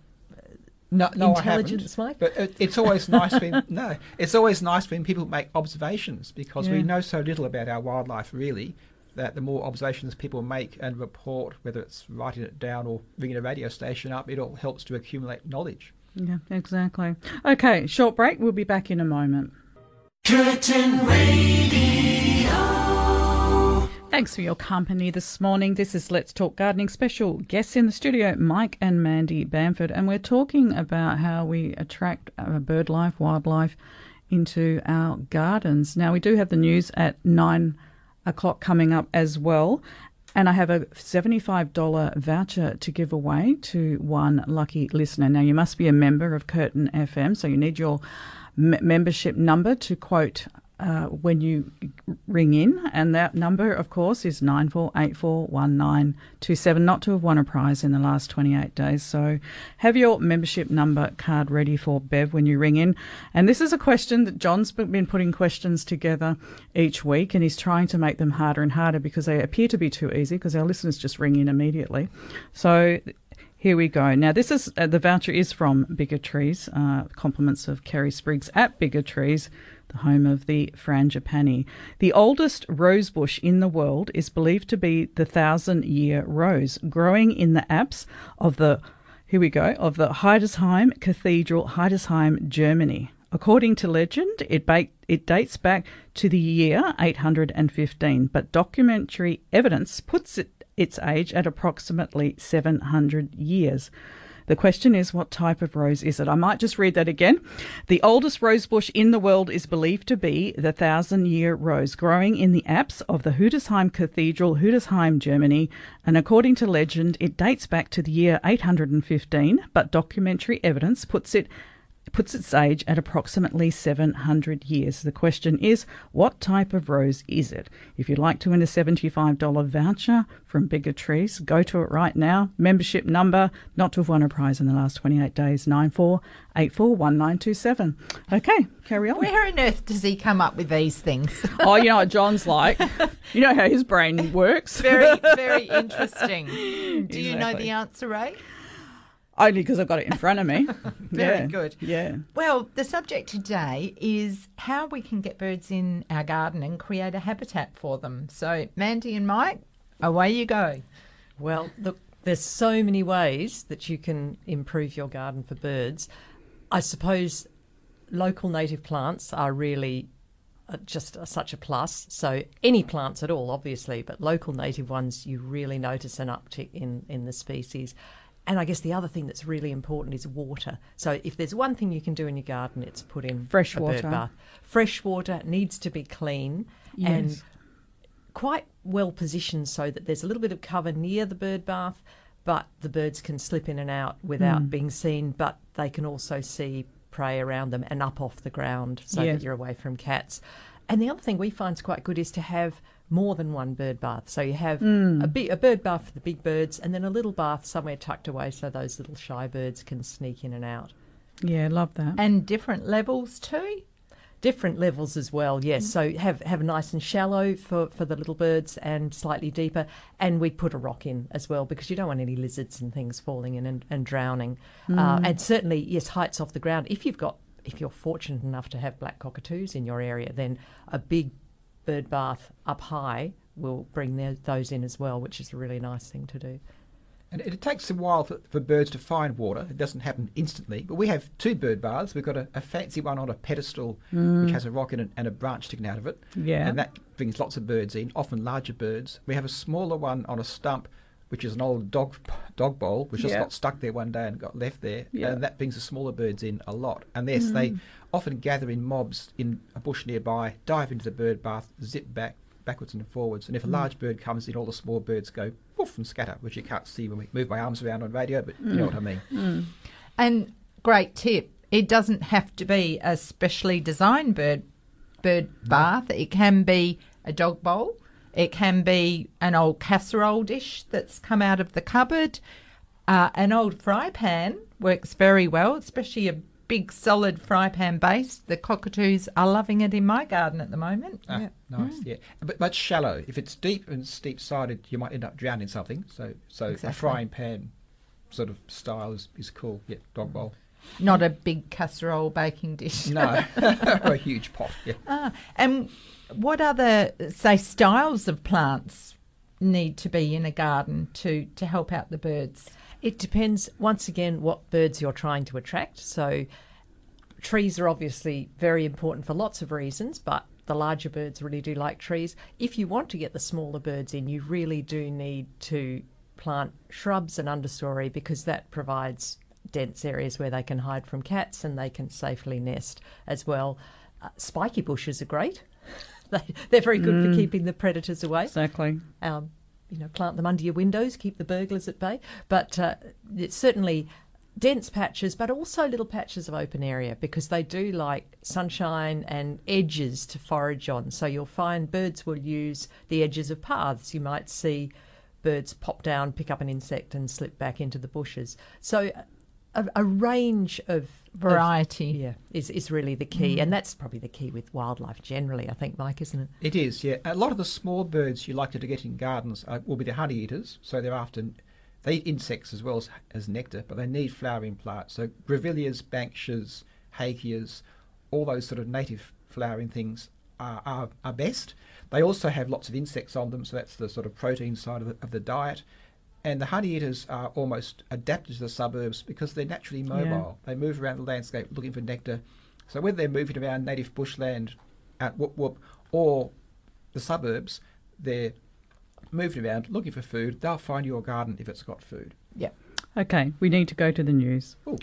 No, no, Intelligence, I Mike? haven't. But it, it's always nice when no, it's always nice when people make observations because we know so little about our wildlife really. That the more observations people make and report, whether it's writing it down or ringing a radio station up, it all helps to accumulate knowledge. Yeah, exactly. Okay, short break. We'll be back in a moment. Curtin Radio. Thanks for your company this morning. This is Let's Talk Gardening special. Guests in the studio, Mike and Mandy Bamford, and we're talking about how we attract uh, bird life, wildlife into our gardens. Now, we do have the news at nine o'clock coming up as well. And I have a $75 voucher to give away to one lucky listener. Now, you must be a member of Curtin FM, so you need your membership number to quote uh, when you ring in. And that number, of course, is 94841927, not to have won a prize in the last 28 days. So have your membership number card ready for Bev when you ring in. And this is a question that John's been putting questions together each week, and he's trying to make them harder and harder because they appear to be too easy because our listeners just ring in immediately. So Here we go. Now, this is uh, the voucher is from Bigger Trees. Uh, compliments of Kerry Spriggs at Bigger Trees, the home of the frangipani. The oldest rose bush in the world is believed to be the thousand year rose, growing in the apse of the here we go of the Heidesheim Cathedral, Heidesheim, Germany. According to legend, it, ba- it dates back to the year 815, but documentary evidence puts it, its age at approximately 700 years. The question is, what type of rose is it? I might just read that again. The oldest rose bush in the world is believed to be the thousand year rose, growing in the apse of the Hildesheim Cathedral, Hildesheim, Germany. And according to legend, it dates back to the year 815, but documentary evidence puts it puts its age at approximately 700 years. The question is, what type of rose is it? If you'd like to win a $75 voucher from Bigger Trees, go to it right now. Membership number, not to have won a prize in the last 28 days, 94841927. Okay, carry on. Where on earth does he come up with these things? oh, you know what John's like. You know how his brain works. very, very interesting. Do you know the answer, Ray? Only because I've got it in front of me. Very yeah. good. Yeah. Well, the subject today is how we can get birds in our garden and create a habitat for them. So, Mandy and Mike, away you go. Well, look, there's so many ways that you can improve your garden for birds. I suppose local native plants are really uh, just uh, such a plus. So any plants at all, obviously, but local native ones, you really notice an uptick in in the species. And I guess the other thing that's really important is water. So if there's one thing you can do in your garden, it's put in Fresh a water. bird bath. Fresh water needs to be clean and quite well positioned so that there's a little bit of cover near the bird bath, but the birds can slip in and out without Mm. being seen, but they can also see prey around them and up off the ground so Yes. that you're away from cats. And the other thing we find is quite good is to have more than one bird bath. So you have Mm. a, a bird bath for the big birds and then a little bath somewhere tucked away so those little shy birds can sneak in and out. Yeah, love that. And different levels too? Different levels as well, yes. Mm. So have have nice and shallow for, for the little birds and slightly deeper. And we put a rock in as well because you don't want any lizards and things falling in and, and drowning. Uh, Mm. and certainly, yes, heights off the ground. If you've got if you're fortunate enough to have black cockatoos in your area, then a big bird bath up high will bring their, those in as well, which is a really nice thing to do. And it, takes a while for, for birds to find water. It doesn't happen instantly. But we have two bird baths. We've got a, a fancy one on a pedestal, Mm. which has a rock in it and a branch sticking out of it. Yeah. And that brings lots of birds in, often larger birds. We have a smaller one on a stump, which is an old dog dog bowl, which just Yeah. got stuck there one day and got left there. Yeah. And that brings the smaller birds in a lot. And yes, they Mm. Often gather in mobs in a bush nearby, dive into the bird bath, zip back backwards and forwards. And if a Mm. large bird comes in, all the small birds go woof and scatter, which you can't see when we move my arms around on radio, but you know what I mean. And great tip. It doesn't have to be a specially designed bird bird bath. It can be a dog bowl. It can be an old casserole dish that's come out of the cupboard. Uh, an old fry pan works very well, especially a big solid fry pan base. The cockatoos are loving it in my garden at the moment. Ah, Yeah. Nice, Mm. yeah. But but shallow. If it's deep and steep sided, you might end up drowning something. So so a frying pan sort of style is, is cool. Yeah, dog bowl. Not a big casserole baking dish. No, or a huge pot. Yeah. Ah, and what other, say, styles of plants need to be in a garden to, to help out the birds? It depends, once again, what birds you're trying to attract. So, trees are obviously very important for lots of reasons, but the larger birds really do like trees. If you want to get the smaller birds in, you really do need to plant shrubs and understory because that provides dense areas where they can hide from cats and they can safely nest as well. Uh, spiky bushes are great. they, they're very good Mm. for keeping the predators away Exactly. um, you know, plant them under your windows, keep the burglars at bay. But uh, it's certainly dense patches, but also little patches of open area because they do like sunshine and edges to forage on. So you'll find birds will use the edges of paths. You might see birds pop down, pick up an insect, and slip back into the bushes. So a, a range of of- Variety. yeah, is, is really the key. Mm. And that's probably the key with wildlife generally, I think, Mike, isn't it? It is, yeah. A lot of the small birds you like to get in gardens are, will be the honey eaters, so they're after they eat insects as well as, as nectar, but they need flowering plants. So grevilleas, banksias, hakeas, all those sort of native flowering things are, are, are best. They also have lots of insects on them, so that's the sort of protein side of the, of the diet. And the honey eaters are almost adapted to the suburbs because they're naturally mobile. They move around the landscape looking for nectar. So whether they're moving around native bushland at Whoop Whoop or the suburbs, they're moving around looking for food. They'll find your garden if it's got food. Yeah. Okay, we need to go to the news. Ooh.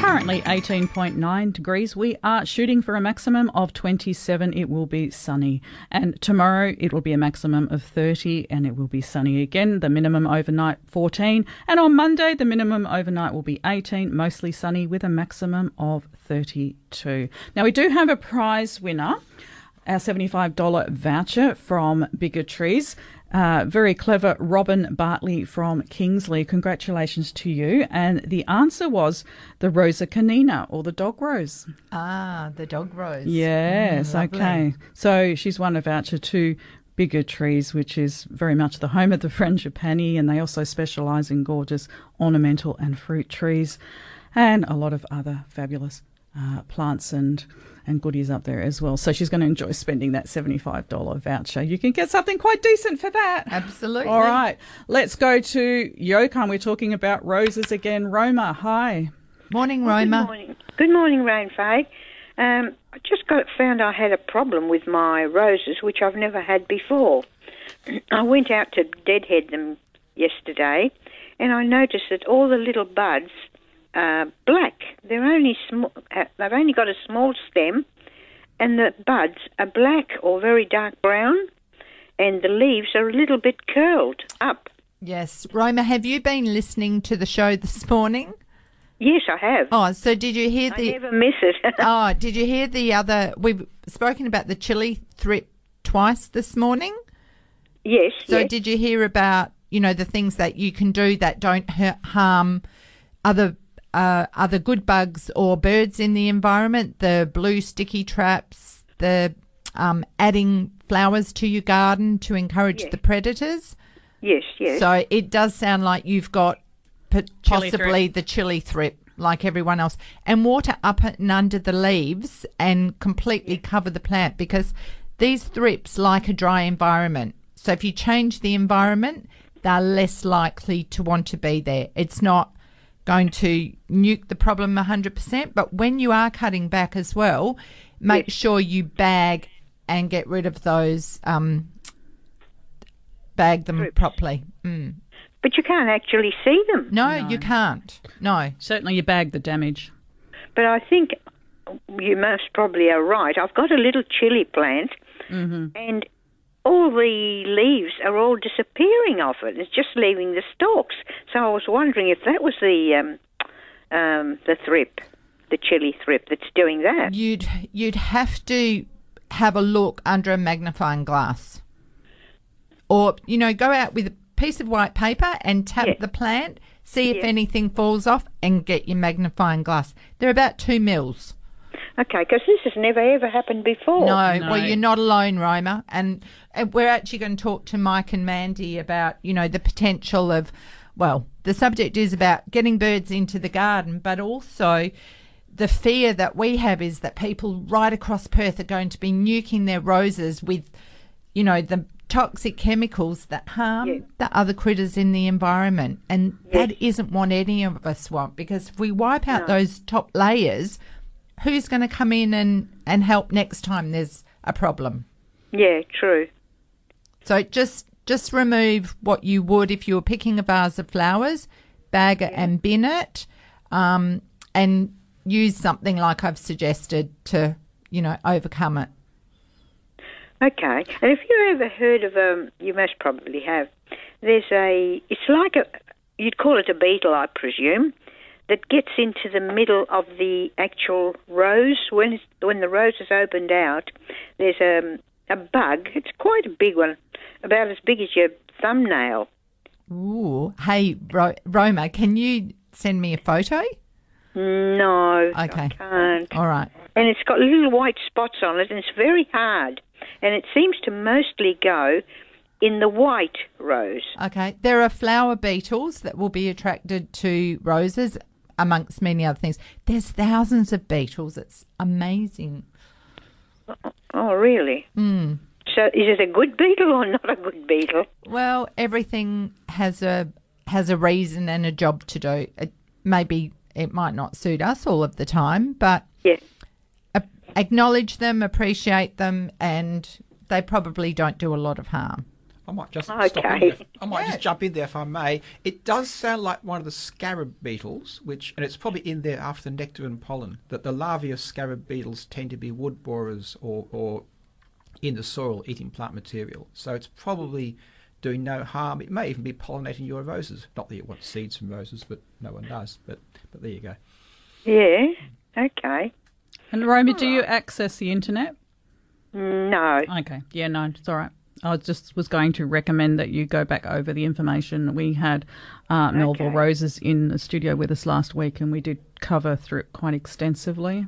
Currently 18.9 degrees. We are shooting for a maximum of 27. It will be sunny. And tomorrow it will be a maximum of 30 and it will be sunny again. The minimum overnight 14. And on Monday, the minimum overnight will be 18, mostly sunny with a maximum of 32. Now, we do have a prize winner our $75 voucher from Bigger Trees. Uh, very clever Robin Bartley from Kingsley. Congratulations to you. And the answer was the Rosa Canina or the dog rose. Ah, the dog rose. Yes, Mm, okay. So she's won a voucher to Bigger Trees, which is very much the home of the Frangipani, and they also specialise in gorgeous ornamental and fruit trees and a lot of other fabulous uh, plants and and goodies up there as well. So she's going to enjoy spending that $75 voucher. You can get something quite decent for that. Absolutely. All right. Let's go to Yokine. We're talking about roses again. Roma, hi. Morning, Good Roma. morning. Good morning, Rain Faye. Um, I just got found I had a problem with my roses, which I've never had before. I went out to deadhead them yesterday, and I noticed that all the little buds are black. They're only small. Uh, they've only got a small stem, and the buds are black or very dark brown, and the leaves are a little bit curled up. Yes. Roma, have you been listening to the show this morning? Yes, I have. Oh, so did you hear the? I never miss it. Oh, did you hear the other we've spoken about the chili thrip twice this morning? yes. So yes. did you hear about, you know, the things that you can do that don't harm other uh, other good bugs or birds in the environment? The blue sticky traps, the um, adding flowers to your garden to encourage Yes. the predators. yes, yes. So it does sound like you've got p- possibly the chili thrip, like everyone else, and water up and under the leaves and completely cover the plant because these thrips like a dry environment. So if you change the environment, they're less likely to want to be there. It's not going to nuke the problem 100%, but when you are cutting back as well, make Yes. sure you bag and get rid of those, um, bag them Thrips. properly. Mm. But you can't actually see them. No, you can't. No. Certainly you bag the damage. But I think you most probably are right. I've got a little chili plant, and all the leaves are all disappearing off it. It's just leaving the stalks. So I was wondering if that was the um, um, the thrip, the chili thrip that's doing that. You'd you'd have to have a look under a magnifying glass. Or, you know, go out with a piece of white paper and tap Yeah. the plant, see if Yeah. anything falls off and get your magnifying glass. They're about 2 mils. Okay, because this has never ever happened before. No, No. well, you're not alone, Roma. And, and we're actually going to talk to Mike and Mandy about, you know, the potential of, well, the subject is about getting birds into the garden, but also the fear that we have is that people right across Perth are going to be nuking their roses with, you know, the toxic chemicals that harm Yeah. the other critters in the environment. And that isn't what any of us want because if we wipe out those top layers, who's going to come in and, and help next time there's a problem? Yeah, true. So just just remove what you would if you were picking a vase of flowers, bag it and bin it, um, and use something like I've suggested to you know overcome it. Okay. And if you ever heard of um, you most probably have. There's a. It's like a. You'd call it a beetle, I presume, that gets into the middle of the actual rose when when the rose is opened out. There's a a bug. It's quite a big one, about as big as your thumbnail. Ooh, hey Ro- Roma, can you send me a photo? No, Okay. I can't. All right. and it's got little white spots on it, and it's very hard. And it seems to mostly go in the white rose. Okay. There are flower beetles that will be attracted to roses, amongst many other things. There's thousands of beetles. It's amazing. Oh, really? Mm. So is it a good beetle or not a good beetle? Well, everything has a has a reason and a job to do. It, maybe it might not suit us all of the time, but Yeah. acknowledge them, appreciate them, and they probably don't do a lot of harm. I might just Okay. stop in there. I might just jump in there if I may. It does sound like one of the scarab beetles, which and it's probably in there after the nectar and pollen. That the larvae of scarab beetles tend to be wood borers or, or in the soil eating plant material. So it's probably doing no harm. It may even be pollinating your roses. Not that you want seeds from roses, but no one does. But but there you go. Yeah. Okay. And Roma, do you access the internet? No. Okay. Yeah, no, it's all right. I just was going to recommend that you go back over the information. We had uh, Melville Okay. Roses in the studio with us last week, and we did cover through it quite extensively.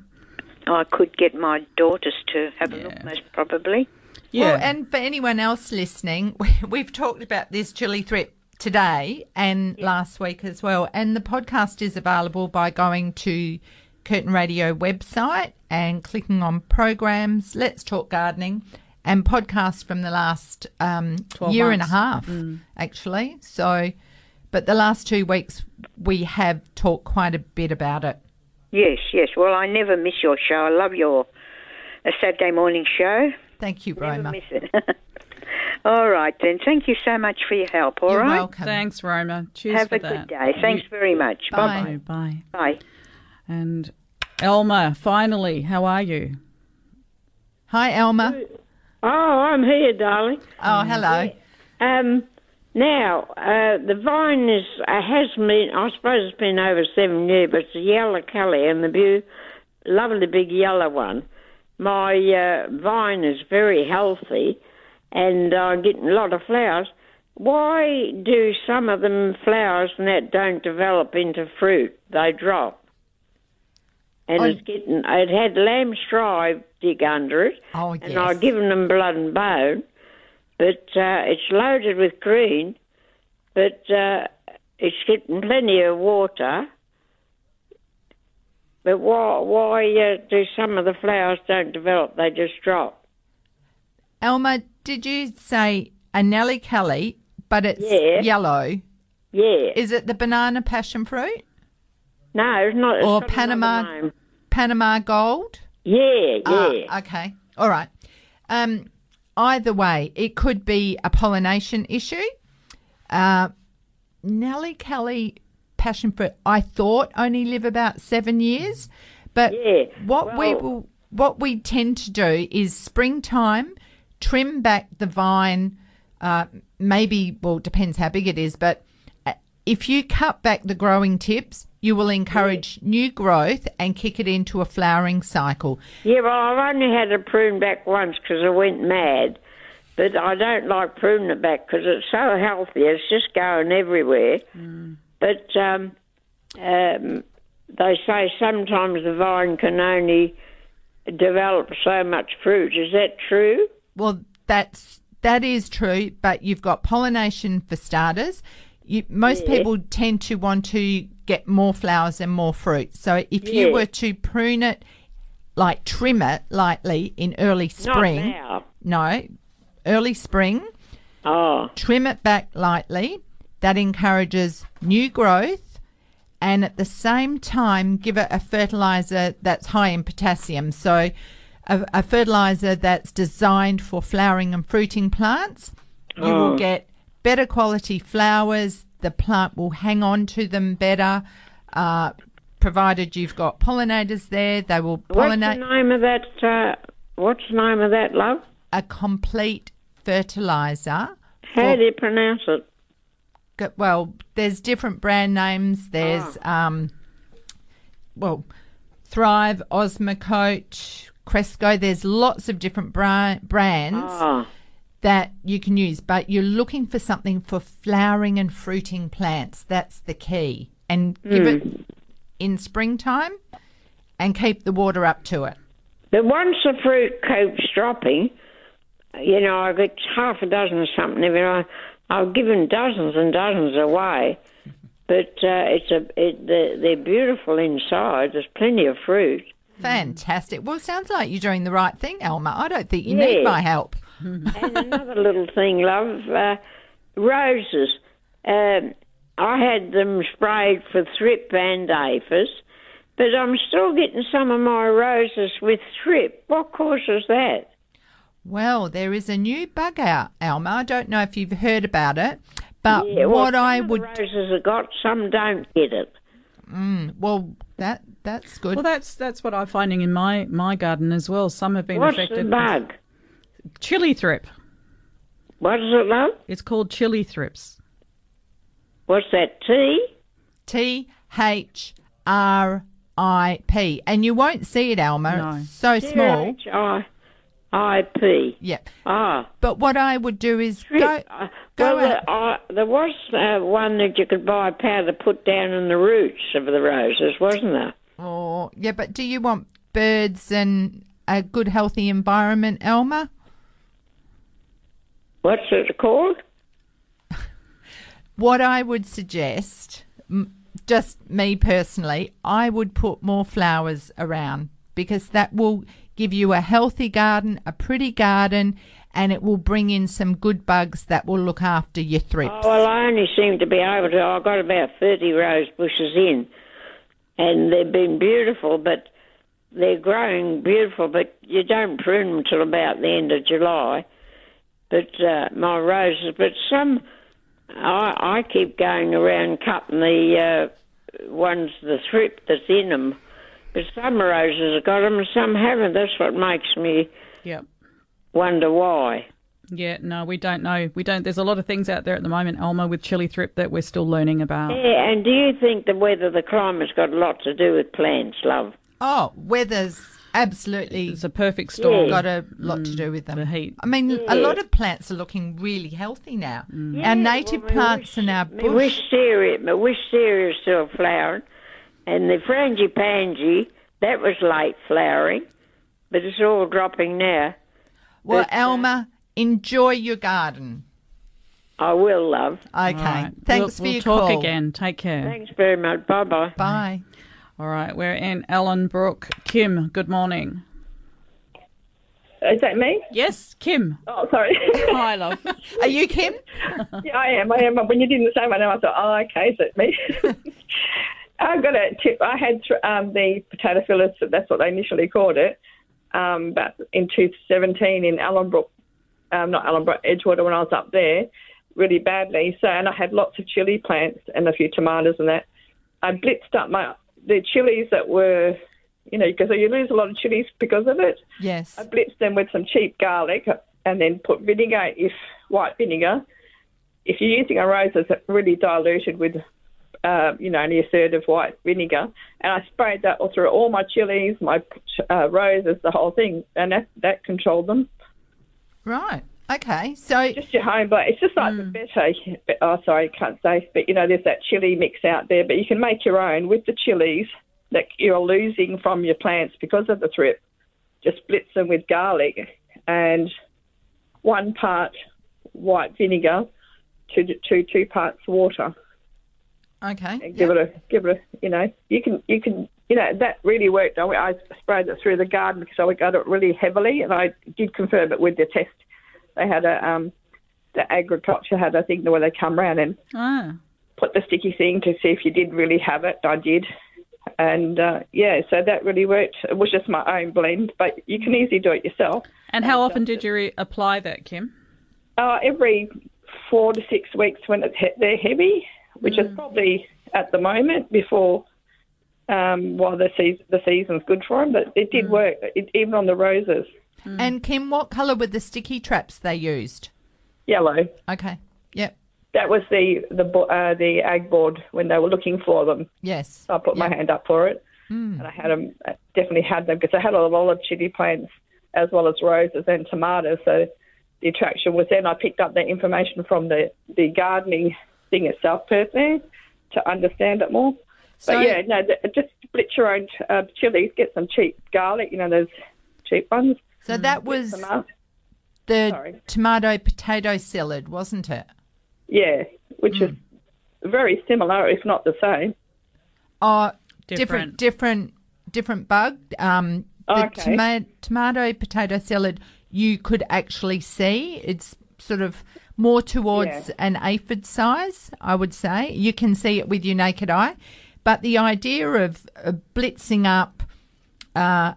I could get my daughters to have a look, most probably. Well, and for anyone else listening, we've talked about this chili thrip today and last week as well. And the podcast is available by going to Curtin Radio website and clicking on programs, Let's Talk Gardening, and podcasts from the last um, 12 year and a half, Mm. actually. So, but the last two weeks we have talked quite a bit about it. Yes, yes. Well, I never miss your show. I love your uh, Saturday morning show. Thank you, Roma. Never Roma. miss it. all right, then. Thank you so much for your help. All You're right. welcome. Thanks, Roma. Cheers Have for a that. good day. Thanks very much. Bye. Bye. Bye. Bye. And Elma, finally, how are you? Hi, Elma. Oh, I'm here, darling. Oh, hello. Um, now, uh, the vine is uh, has been, I suppose it's been over seven years, but it's a yellow colour and the lovely big yellow one. My uh, vine is very healthy and I'm getting a lot of flowers. Why do some of them flowers and that don't develop into fruit? They drop. And I- it's getting, it had lamb stripe dig under it Oh, and. I've given them blood and bone, but uh, it's loaded with green, but uh, it's getting plenty of water. But why, why uh, do some of the flowers don't develop? They just drop. Elma, did you say a Nellie Kelly, but it's Yeah. yellow? Yeah. Is it the banana passion fruit No, it's not. It's or Panama. Panama Gold? Yeah, Ah, yeah. okay. All right. Um, either way, it could be a pollination issue. Uh, Nellie Kelly passion fruit, I thought only live about seven years, but Yeah, what we will, what we tend to do is springtime, trim back the vine. Uh, maybe, well, depends how big it is, but uh, if you cut back the growing tips, you will encourage new growth and kick it into a flowering cycle. Yeah, well, I've only had it prune back once because I went mad. But I don't like pruning it back because it's so healthy. It's just going everywhere. But um, um, they say sometimes the vine can only develop so much fruit. Is that true? Well, that's that is true, but you've got pollination for starters. You, most Yeah. people tend to want to get more flowers and more fruit. So if you were to prune it, like trim it lightly in early spring, no, early spring, Oh, trim it back lightly. That encourages new growth, and at the same time, give it a fertilizer that's high in potassium. So, a, a fertilizer that's designed for flowering and fruiting plants. You will Oh. get better quality flowers. The plant will hang on to them better, uh, provided you've got pollinators there. They will pollinate. what's the name of that? Uh, what's the name of that, love? a complete fertilizer. How do you pronounce it? Well, there's different brand names. There's Ah. um, well, Thrive, Osmocote, Cresco. There's lots of different bra- brands Oh, that you can use, but you're looking for something for flowering and fruiting plants. That's the key, and give it Hmm. in springtime, and keep the water up to it. but once the fruit keeps dropping, you know, I get half a dozen or something. Every I, I've given dozens and dozens away, but uh, it's a it, they're, they're beautiful inside. There's plenty of fruit. Fantastic. Well, it sounds like you're doing the right thing, Elma. I don't think you need my help. And another little thing, love, uh, roses. Um, I had them sprayed for thrip and aphis, but I'm still getting some of my roses with thrip. What causes that? Well, there is a new bug out, Alma. I don't know if you've heard about it, but Yeah, well, what I some of the would roses have got, some don't get it. Mm, well, that that's good. Well, that's that's what I'm finding in my my garden as well. Some have been What's affected. the bug? Chili thrip. What is it, love? It's called chili thrips. What's that, T? T H R I P, and you won't see it, Elma. No. It's so small. T-H-I-I-P. Yep. Ah. But what I would do is go. Uh, go well, out- the, uh, there was uh, one that you could buy powder put down in the roots of the roses, wasn't there? Oh, yeah, but do you want birds and a good, healthy environment, Elma? What's it called? What I would suggest, just me personally, I would put more flowers around because that will give you a healthy garden, a pretty garden, and it will bring in some good bugs that will look after your thrips. Oh, well, I only seem to be able to. I've got about 30 rose bushes in, and they've been beautiful, but they're growing beautiful, but you don't prune them till about the end of July. But uh, my roses, but some, I, I keep going around cutting the uh, ones, the thrip that's in them. But some roses have got them and some haven't. That's what makes me Yep. wonder why. Yeah, no, we don't know. We don't. There's a lot of things out there at the moment, Elma, with chili thrip that we're still learning about. Yeah, and do you think the weather, the climate's got a lot to do with plants, love? Oh, weather's absolutely. It's a perfect storm. Got a lot to do with them. The heat. I mean, Yeah. a lot of plants are looking really healthy now. Yeah, Our native well, my plants and our My bush. wisteria, my wisteria is still flowering, and the frangipani that was late flowering, but it's all dropping now. Well, But, uh, Elma, enjoy your garden. I will, love. Okay. All right. Thanks we'll, for we'll your talk call. again. Take care. Thanks very much. Bye bye bye. All right, we're in Ellenbrook. Kim, good morning. Is that me? Yes, Kim. Oh, sorry. Hi, love. Are you Kim? yeah, I am. I am. When you didn't say my name, I thought, oh, okay, is it me? I've got a tip. I had um, the potato psyllids, that's what they initially called it, um, but in 2017 in Ellenbrook, um, not Ellenbrook, Edgewater when I was up there, really badly. So, and I had lots of chili plants and a few tomatoes and that. I blitzed up my the chilies that were, you know, because you lose a lot of chilies because of it. Yes. I blitzed them with some cheap garlic and then put vinegar, if white vinegar. If you're using a rose that's really diluted with, uh, you know, only a third of white vinegar, and I sprayed that all through all my chilies, my uh, roses, the whole thing, and that that controlled them. Right. Okay. So just your home, but it's just like the hmm. better. Oh, sorry, can't say, but you know, there's that chili mix out there, but you can make your own with the chilies that you're losing from your plants because of the thrip. Just blitz them with garlic and one part white vinegar to to two parts water. Okay. And give it a give it a you know you can you can you know that really worked. I, I sprayed it through the garden because I got it really heavily, and I did confirm it with the test. They had a um the agriculture had a thing where they come round and Ah. put the sticky thing to see if you did really have it. I did. And uh, yeah, so that really worked. It was just my own blend, but you can easily do it yourself. And how often did you re- apply that, Kim? Uh, every four to six weeks when it's he- they're heavy, which is probably at the moment before um, while the season the season's good for them. But it did work, it, even on the roses. And Kim, what colour were the sticky traps they used? Yellow. Okay. Yep. That was the the uh, the ag board when they were looking for them. Yes. So I put my hand up for it, Mm. and I had them. I definitely had them because I had a lot of chili plants as well as roses and tomatoes. So the attraction was then I picked up that information from the the gardening thing itself personally to understand it more. So- but yeah, no, th- just blitz your own uh, chilies. Get some cheap garlic. You know those cheap ones. So that was them the Sorry. tomato potato psyllid, wasn't it? Yeah, which is very similar, if not the same. Oh, Different. different, different, different bug. Um, the Okay. toma- tomato potato psyllid, you could actually see it's sort of more towards Yeah. an aphid size. I would say you can see it with your naked eye, but the idea of uh, blitzing up uh,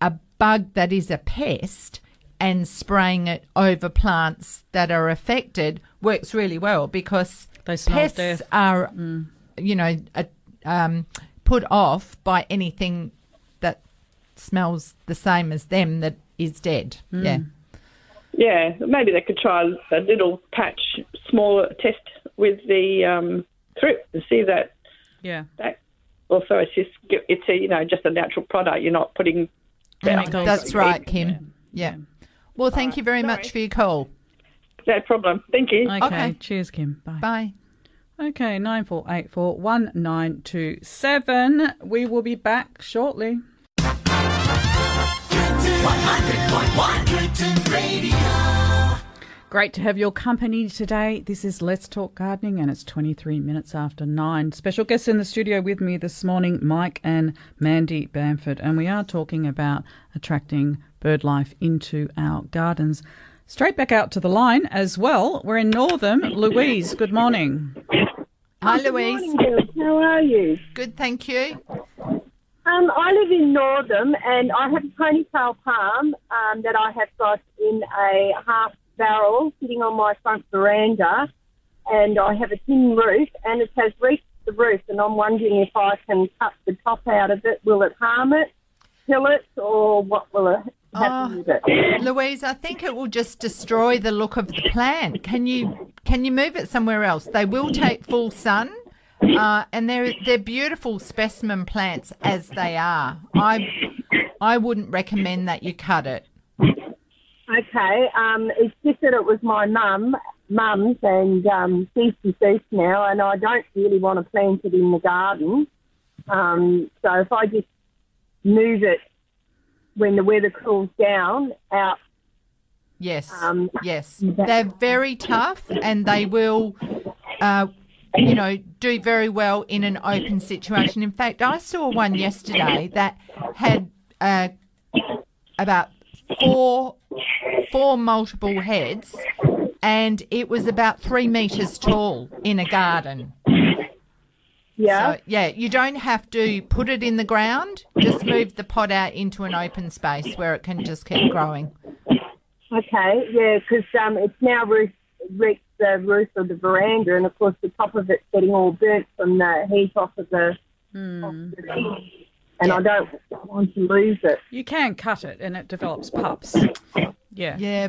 a bug that is a pest and spraying it over plants that are affected works really well because They pests death. are, you know, uh, um, put off by anything that smells the same as them that is dead. Yeah. Yeah, maybe they could try a little patch, smaller test with the um, thrip to see that. Yeah. That also, it's just it's a you know just a natural product. You're not putting. That's right, Kim. Yeah. Well, thank you very much for your call. No problem. Thank you. Okay. Cheers, Kim. Bye. Bye. Okay, nine four eight four one nine two seven. We will be back shortly. 100.1 Curtin Radio. Great to have your company today. This is Let's Talk Gardening, and it's 23 minutes after nine. Special guests in the studio with me this morning, Mike and Mandy Bamford, and we are talking about attracting bird life into our gardens. Straight back out to the line as well. We're in Northam. Louise, good morning. Hi, Good Louise. morning, girls. How are you? Good, thank you. Um, I live in Northam and I have a ponytail palm um, that I have got in a half barrel sitting on my front veranda and I have a tin roof and it has reached the roof and I'm wondering if I can cut the top out of it. Will it harm it, kill it or what will it happen with it? Louise, I think it will just destroy the look of the plant. Can you can you move it somewhere else? They will take full sun, uh, and they're they're beautiful specimen plants as they are. I I wouldn't recommend that you cut it. Okay, um, it's just that it was my mum, mum's, and um, she's deceased now, and I don't really want to plant it in the garden. Um, so if I just move it when the weather cools down out, Yes, Um, yes, they're very tough, and they will. Uh, you know, do very well in an open situation. In fact, I saw one yesterday that had uh, about four four multiple heads, and it was about three meters tall in a garden. Yeah. So, yeah, you don't have to put it in the ground. Just move the pot out into an open space where it can just keep growing. okay, yeah, because um, it's now roof, reached the roof of the veranda, and of course the top of it's getting all burnt from the heat off of the, off the and I don't want to lose it. You can cut it and it develops pups. Yeah. Yeah,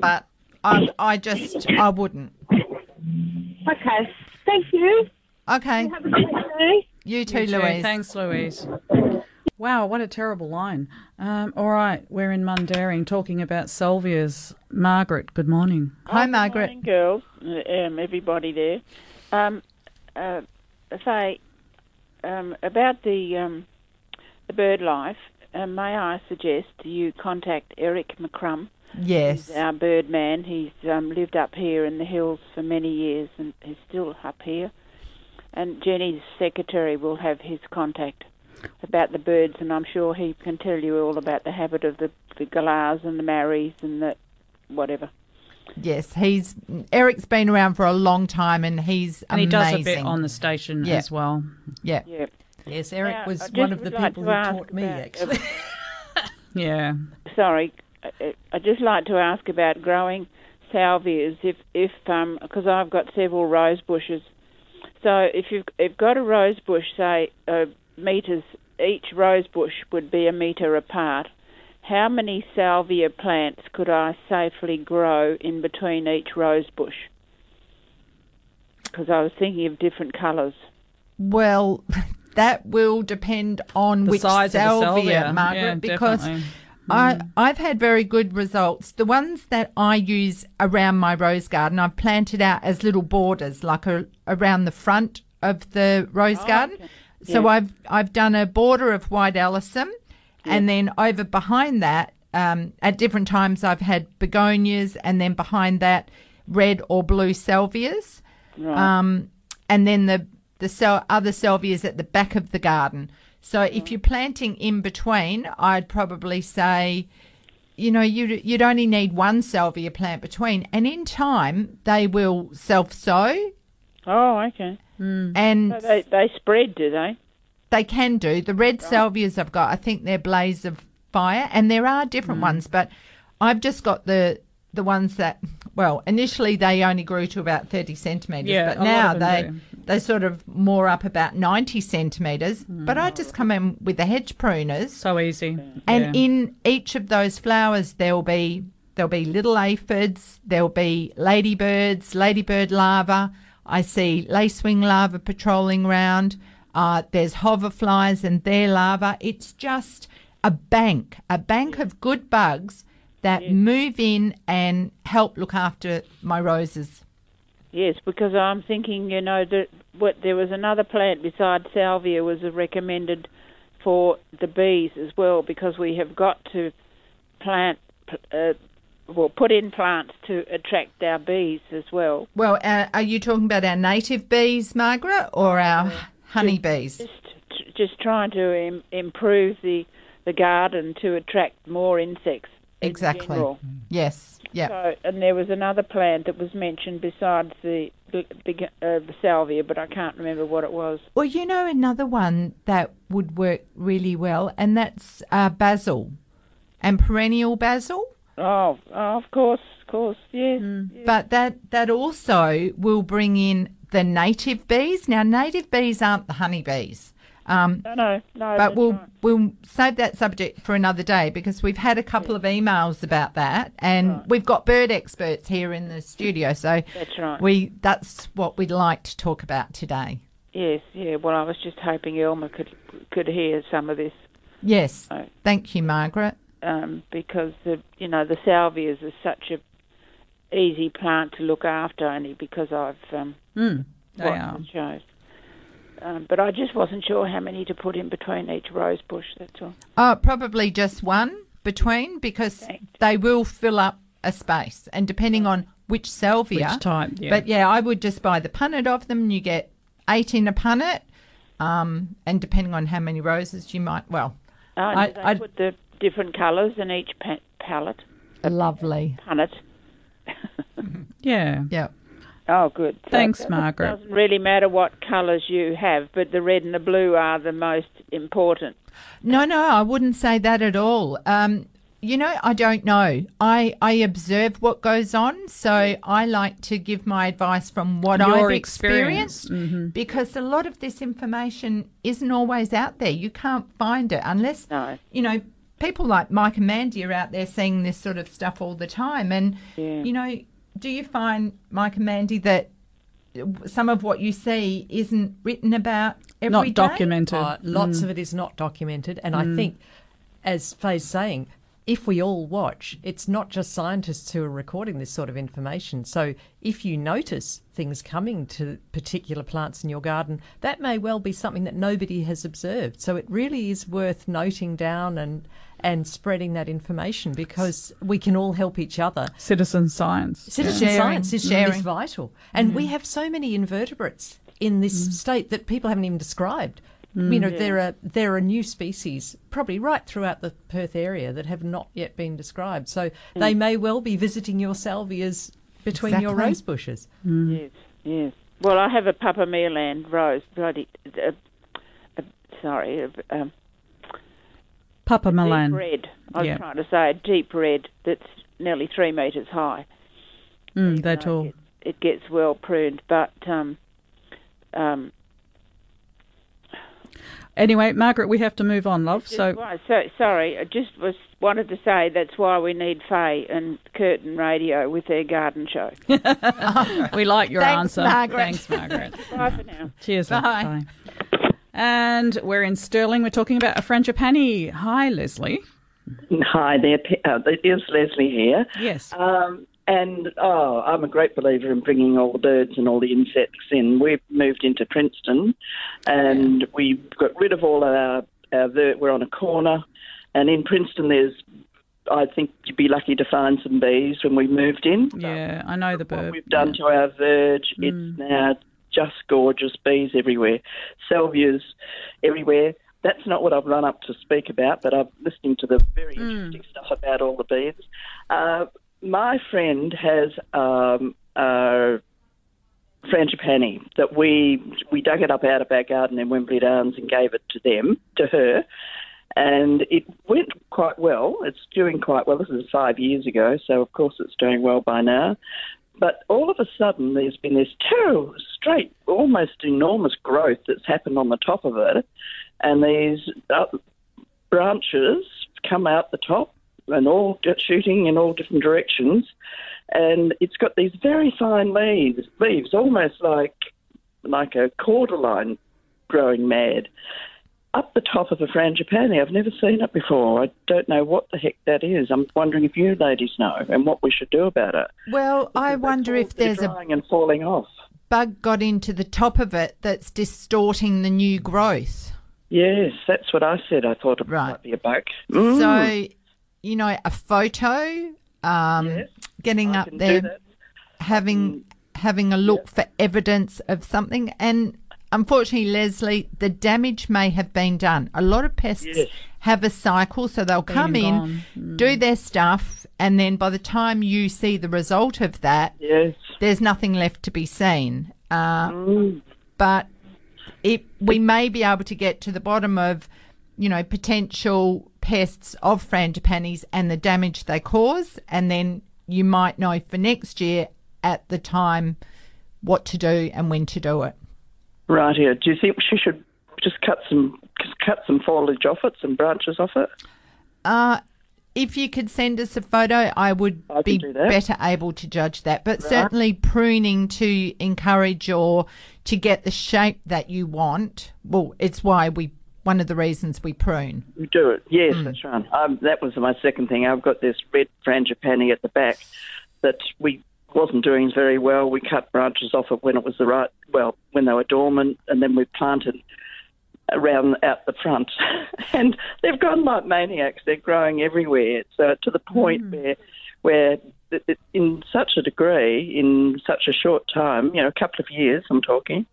but I, I just, I wouldn't. Okay, thank you. Okay. Have a great day. You too, You too. Louise. Thanks, Louise. Wow, what a terrible line. Um, all right, we're in Mundaring talking about salvias. Margaret, good morning. Hi, Good Margaret. morning, girls, uh, um, everybody there. Um, uh, say um, about the um, the bird life. Uh, may I suggest you contact Eric McCrum? Yes. He's our bird man. He's um, lived up here in the hills for many years, and he's still up here. And Jenny's secretary will have his contact about the birds, and I'm sure he can tell you all about the habit of the the galahs and the marries and the whatever. Yes, he's Eric's been around for a long time, and he's And he does a bit on the station Yeah. as well. Yeah. Yeah. Yes, Eric Now, was one of the would like people who taught me, about- actually. Yeah. Sorry, I- I'd just like to ask about growing salvias. If if um because I've got several rose bushes, so if you've if got a rose bush, say uh, meters each rose bush would be a meter apart. How many salvia plants could I safely grow in between each rose bush? Because I was thinking of different colours. Well, that will depend on The which size of the salvia, salvia. Margaret, Yeah, because definitely. I I've had very good results. The ones that I use around my rose garden, I've planted out as little borders, like a, around the front of the rose garden. So Yeah. I've I've done a border of white alyssum, and then over behind that um, at different times I've had begonias, and then behind that, red or blue salvias. Right. Um, and then the the other salvias at the back of the garden. So if you're planting in between, I'd probably say, you know, you'd, you'd only need one salvia plant between, and in time they will self sow. Oh, okay. And So they they spread, do they? they can do. The red salvias I've got, I think they're blaze of fire, and there are different Mm. ones, but I've just got the the ones that well, initially they only grew to about thirty centimeters, Yeah, but now they them they sort of more up about ninety centimeters. But I just come in with the hedge pruners, so easy, and Yeah. in each of those flowers there'll be there'll be little aphids, there'll be ladybirds, ladybird larvae. I see lacewing larvae patrolling around. Uh, there's hoverflies and their larvae. It's just a bank, a bank of good bugs that move in and help look after my roses. Yes, because I'm thinking, you know, that what there was another plant besides salvia was recommended for the bees as well, because we have got to plant, uh, well, put in plants to attract our bees as well. Well, uh, are you talking about our native bees, Margaret, or our honey bees? T- Just trying to Im- improve the the garden to attract more insects. in Exactly. general. Yes. Yeah. So, and there was another plant that was mentioned besides the big, big uh, the salvia, but I can't remember what it was. Well, you know another one that would work really well, and that's uh, basil and perennial basil. Oh, oh, of course, of course, yes. But that that also will bring in the native bees. Now, native bees aren't the honey bees. Um, No, no, no. but we'll right. we'll save that subject for another day because we've had a couple of emails about that, and we've got bird experts here in the studio. So That's right. we that's what we'd like to talk about today. Yes, yeah. Well, I was just hoping Elmer could could hear some of this Yes, thank you, Margaret. um, because the you know the salvias is such a easy plant to look after, only because I've um, Mm, they watched are. the shows. Um, but I just wasn't sure how many to put in between each rose bush. That's all. Uh, probably just one between because they will fill up a space, and depending on which salvia, Which type, yeah. But yeah, I would just buy the punnet of them. You get eight in a punnet, um, and depending on how many roses you might, well, Oh, I- do they I'd- put the different colours in each pa- palette, lovely. punnet. Yeah. Yeah. Oh, good. So Thanks, it Margaret. doesn't really matter what colours you have, but the red and the blue are the most important. No, no, I wouldn't say that at all. Um, you know, I don't know. I, I observe what goes on, so I like to give my advice from what Your I've experience. experienced Mhm. because a lot of this information isn't always out there. You can't find it unless, you know, people like Mike and Mandy are out there seeing this sort of stuff all the time. And, Yeah. you know, do you find, Mike and Mandy, that some of what you see isn't written about every day? Uh, lots Mm. of it is not documented, and I think, as Faye's saying, if we all watch, it's not just scientists who are recording this sort of information. So if you notice things coming to particular plants in your garden, that may well be something that nobody has observed. So it really is worth noting down and and spreading that information because we can all help each other. Citizen science. Citizen Yeah. science is, Sharing. is vital. And we Mhm. have so many invertebrates in this state that people haven't even described. Mm. You know, Yeah. there are there are new species probably right throughout the Perth area that have not yet been described. So they may well be visiting your salvias between your rose bushes. Yes, yes. Well, I have a Papa Meilland rose, bloody, uh, uh, sorry, uh, um, Papa Meilland. deep red. I was Yeah. trying to say a deep red that's nearly three metres high. Mm, they're tall. It gets well pruned, but um, um, Anyway, Margaret, we have to move on, love. So why- so sorry. I just was wanted to say that's why we need Faye and Curtin Radio with their garden show. we like your Thanks, answer. Margaret. Thanks, Margaret. Bye for now. Cheers. love. Bye. Bye. And we're in Stirling. We're talking about a frangipani. Hi, Leslie. Hi there, uh, it is Leslie here. Yes. Um, and oh, I'm a great believer in bringing all the birds and all the insects in. We've moved into Princeton, and we got rid of all our. our ver- we're on a corner, and in Princeton there's I think you'd be lucky to find some bees when we moved in. Yeah, I know the bird. What We've done to our verge. Mm. It's now just gorgeous. Bees everywhere, salvias everywhere. That's not what I've run up to speak about, but I'm listening to the very interesting stuff about all the bees. Uh, my friend has um, a frangipani that we we dug it up out of our garden in Wembley Downs and gave it to them to her, and it went quite well. It's doing quite well. This is five years ago, so of course it's doing well by now. But all of a sudden, there's been this terrible, straight, almost enormous growth that's happened on the top of it, and these uh, branches come out the top and all shooting in all different directions, and it's got these very fine leaves, leaves almost like like a cordyline growing mad up the top of a frangipani. I've never seen it before. I don't know what the heck that is. I'm wondering if you ladies know and what we should do about it. Well, I wonder if there's a and falling off. bug got into the top of it that's distorting the new growth. Yes, that's what I said. I thought it might be a bug. Mm. So, you know, a photo, um, getting up there, having having a look for evidence of something, and unfortunately, Leslie, the damage may have been done. A lot of pests Yes. have a cycle, so they'll Been come in. Mm. do their stuff, and then by the time you see the result of that, yes. there's nothing left to be seen. Uh, Mm. But it, we may be able to get to the bottom of, you know, potential pests of frangipanis and the damage they cause, and then you might know for next year at the time what to do and when to do it. Right here. Do you think she should just cut some just cut some foliage off it, some branches off it? Uh, if you could send us a photo, I would be better able to judge that. But Right. certainly pruning to encourage or to get the shape that you want. Well, it's why we one of the reasons we prune. You do it. Yes, Hmm. that's right. Um, that was my second thing. I've got this red frangipani at the back that we wasn't doing very well. We cut branches off it when it was the right, well, when they were dormant, and then we planted around out the front. and they've gone like maniacs. They're growing everywhere. So to the point mm. where, where th- in such a degree, in such a short time, you know, a couple of years, I'm talking,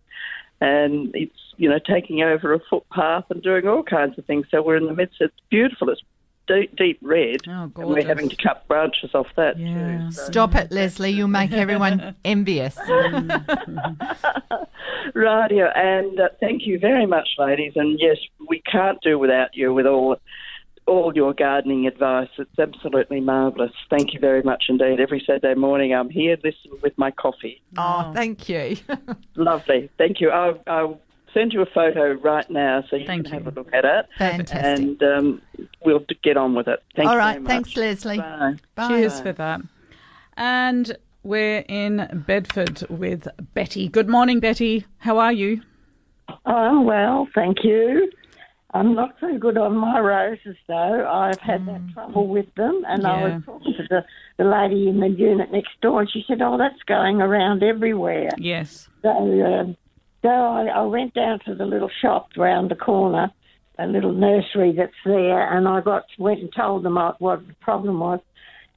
and it's you know taking over a footpath and doing all kinds of things. So we're in the midst. It's beautiful. It's deep, deep red, and we're having to cut branches off that too. So- Stop it, Leslie. You'll make everyone envious. Radio, and uh, thank you very much, ladies. And yes, we can't do without you with all all your gardening advice. It's absolutely marvellous. Thank you very much indeed. Every Saturday morning, I'm here listening with my coffee. Oh, thank you. Lovely. Thank you. I'll, I'll send you a photo right now so you Thank can have a look at it. Fantastic. And um, we'll get on with it. Thank All you right. very much. Thanks, Leslie. Bye. Cheers for that. And we're in Bedford with Betty. Good morning, Betty. How are you? Oh, well, thank you. I'm not so good on my roses, though. I've had that trouble with them, and I was talking to the, the lady in the unit next door, and she said, Oh, that's going around everywhere. Yes. So, um, so I, I went down to the little shop round the corner, a little nursery that's there, and I got went and told them what the problem was,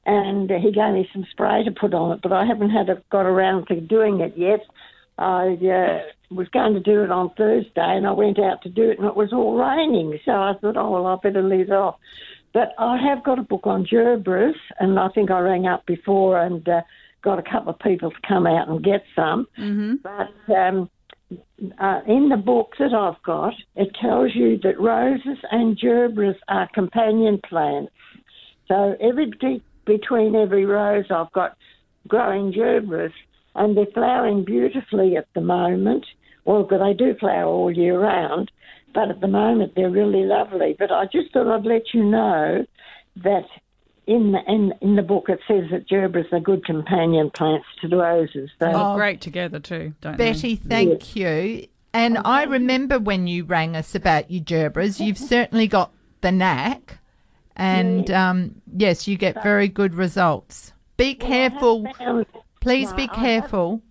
and he gave me some spray to put on it, but I haven't had a, got around to doing it yet. I uh, was going to do it on Thursday, and I went out to do it, and it was all raining. So I thought, oh well, I better leave it off. But I have got a book on gerberas, and I think I rang up before and uh, got a couple of people to come out and get some. Mm-hmm. But um, uh, in the book that I've got, it tells you that roses and gerberas are companion plants. So every between every rose, I've got growing gerberas, and they're flowering beautifully at the moment. Well, they do flower all year round, but at the moment they're really lovely. But I just thought I'd let you know that in the, in, in the book it says that gerberas are good companion plants to the roses. They So look great together too, don't Betty, they? thank you. And I remember when you rang us about your gerberas, you've certainly got the knack. And um, yes, you get very good results. Be careful. Please No, be I have- careful.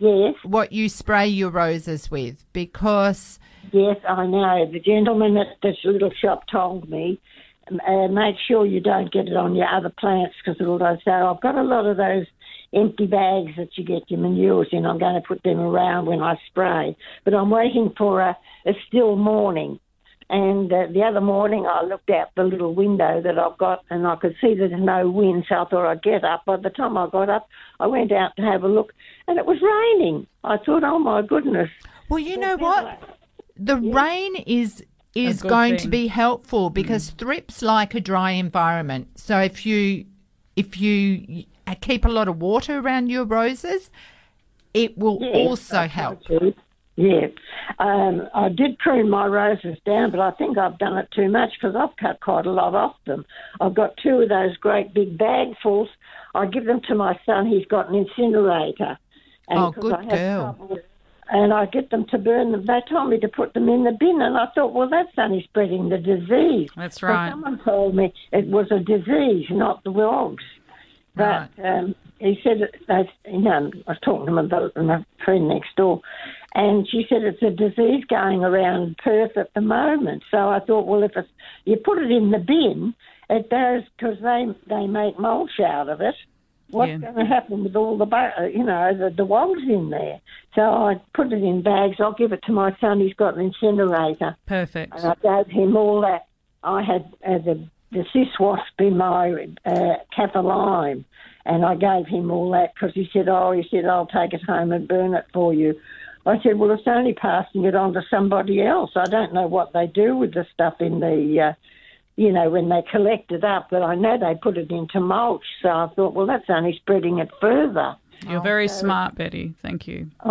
Yes. What you spray your roses with because Yes, I know. The gentleman at this little shop told me, uh, make sure you don't get it on your other plants because it'll go. So I've got a lot of those empty bags that you get your manures in. I'm going to put them around when I spray, but I'm waiting for a, a still morning. And uh, the other morning, I looked out the little window that I've got, and I could see there's no wind. So I thought I'd get up. By the time I got up, I went out to have a look, and it was raining. I thought, oh my goodness. Well, you know what? The rain is is good going to be helpful because thrips like a dry environment. So if you if you uh, keep a lot of water around your roses, it will Yes, also help. Yeah, um, I did prune my roses down, but I think I've done it too much because I've cut quite a lot off them. I've got two of those great big bagfuls. I give them to my son. He's got an incinerator. And Oh, 'cause good I have girl. trouble- And I get them to burn them. They told me to put them in the bin, and I thought, well, that's only spreading the disease. That's right. someone told me it was a disease, not the wogs. But um, he said, they, you know, I was talking to my, my friend next door, and she said it's a disease going around Perth at the moment. So I thought, well, if it's, you put it in the bin, it does because they they make mulch out of it. What's Yeah. going to happen with all the, uh, you know, the, the in there? So I put it in bags. I'll give it to my son. He's got an incinerator. Perfect. And I gave him all that. I had uh, the the cis wasp in my uh, Kaffir lime, and I gave him all that because he said, "Oh, he said I'll take it home and burn it for you." I said, "Well, it's only passing it on to somebody else. I don't know what they do with the stuff in the." Uh, you know, when they collect it up, but I know they put it into mulch. So I thought, well, that's only spreading it further. You're very smart, Betty. Thank you.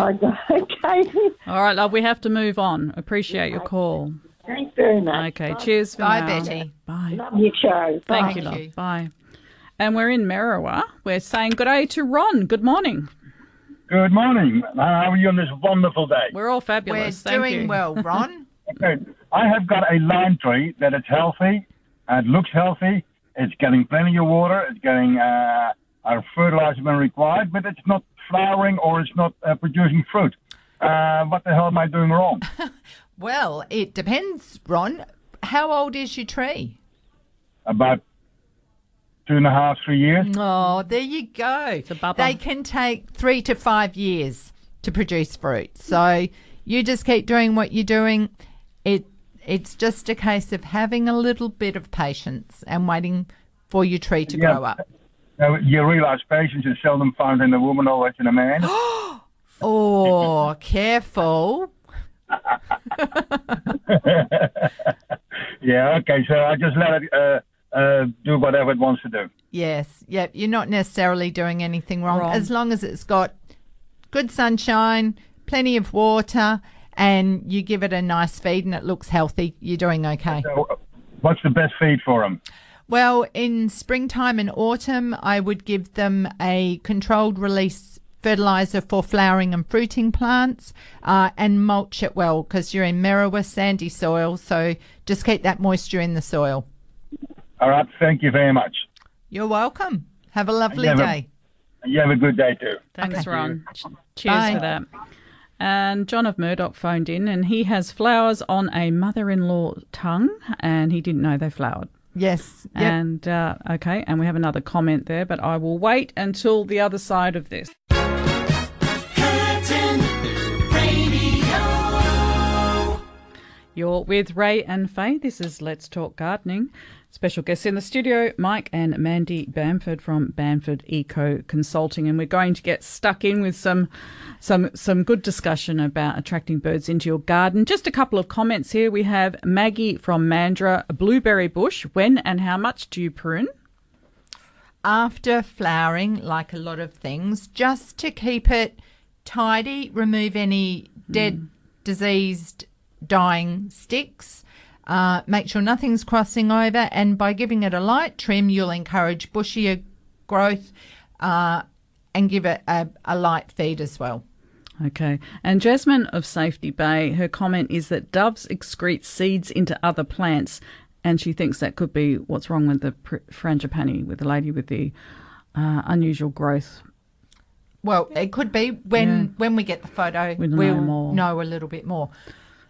Okay. All right, love. We have to move on. Appreciate your call. Thanks very much. Okay. Cheers for Bye, now. Betty. Bye. Love your show. Thank you, love. Bye. And we're in Merriwa. We're saying good day to Ron. Good morning. Good morning. How are you on this wonderful day? We're all fabulous. We're Thank doing you. well, Ron. Okay. I have got a lime tree that is healthy and looks healthy. It's getting plenty of water. It's getting uh, our fertilizer when required, but it's not flowering or it's not uh, producing fruit. Uh, what the hell am I doing wrong? Well, it depends, Ron. How old is your tree? About two and a half, three years. Oh, there you go. They can take three to five years to produce fruit. So you just keep doing what you're doing. It it's just a case of having a little bit of patience and waiting for your tree to Yeah. grow up. Uh, you realize patience is seldom found in a woman, always in a man. Oh, careful. yeah, okay, so I just let it uh, uh, do whatever it wants to do. Yes, yep. You're not necessarily doing anything wrong, Wrong. as long as it's got good sunshine, plenty of water, and you give it a nice feed and it looks healthy. You're doing okay. What's the best feed for them? Well, in springtime and autumn, I would give them a controlled release fertilizer for flowering and fruiting plants uh, and mulch it well because you're in Merriwa sandy soil. So just keep that moisture in the soil. All right, thank you very much. You're welcome. Have a lovely You have a- day. You have a good day too. Thanks, Okay. Ron. Cheers Bye. for that. And John of Murdoch phoned in and he has flowers on a mother in law tongue and he didn't know they flowered. Yes. Yep. And uh, okay, and we have another comment there, but I will wait until the other side of this. You're with Ray and Faye. This is Let's Talk Gardening. Special guests in the studio, Mike and Mandy Bamford from Bamford Eco Consulting, and we're going to get stuck in with some some some good discussion about attracting birds into your garden. Just a couple of comments here. We have Maggie from Mandurah, a blueberry bush. When and how much do you prune? after flowering, like a lot of things, just to keep it tidy, remove any dead, mm. diseased, dying sticks. Uh, make sure nothing's crossing over, and by giving it a light trim, you'll encourage bushier growth uh, and give it a, a light feed as well. Okay. And Jasmine of Safety Bay, her comment is that doves excrete seeds into other plants, and she thinks that could be what's wrong with the pr- frangipani, with the lady with the uh, unusual growth. Well, it could be when Yeah. when we get the photo, We'll know we'll know a little bit more.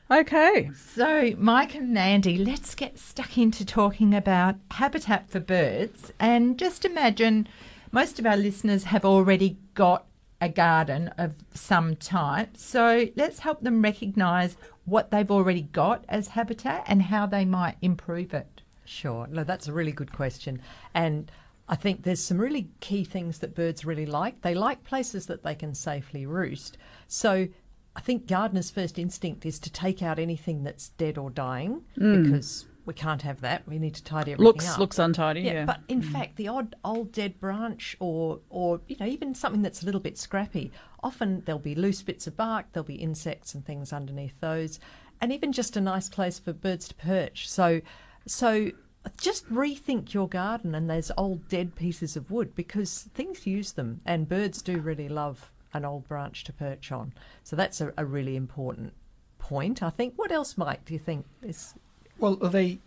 Okay. So, Mike and Mandy, let's get stuck into talking about habitat for birds. And just imagine most of our listeners have already got a garden of some type. So, let's help them recognise what they've already got as habitat and how they might improve it. Sure. No, that's a really good question. And I think there's some really key things that birds really like. They like places that they can safely roost. So I think gardeners' first instinct is to take out anything that's dead or dying Mm. because we can't have that. We need to tidy everything Looks- up. looks untidy, yeah. But in Mm. fact, the odd old dead branch or or you know even something that's a little bit scrappy, often there'll be loose bits of bark, there'll be insects and things underneath those, and even just a nice place for birds to perch. So so just rethink your garden and those old dead pieces of wood because things use them and birds do really love an old branch to perch on. So that's a, a really important point. I think. What else, Mike? Do you think is Well, they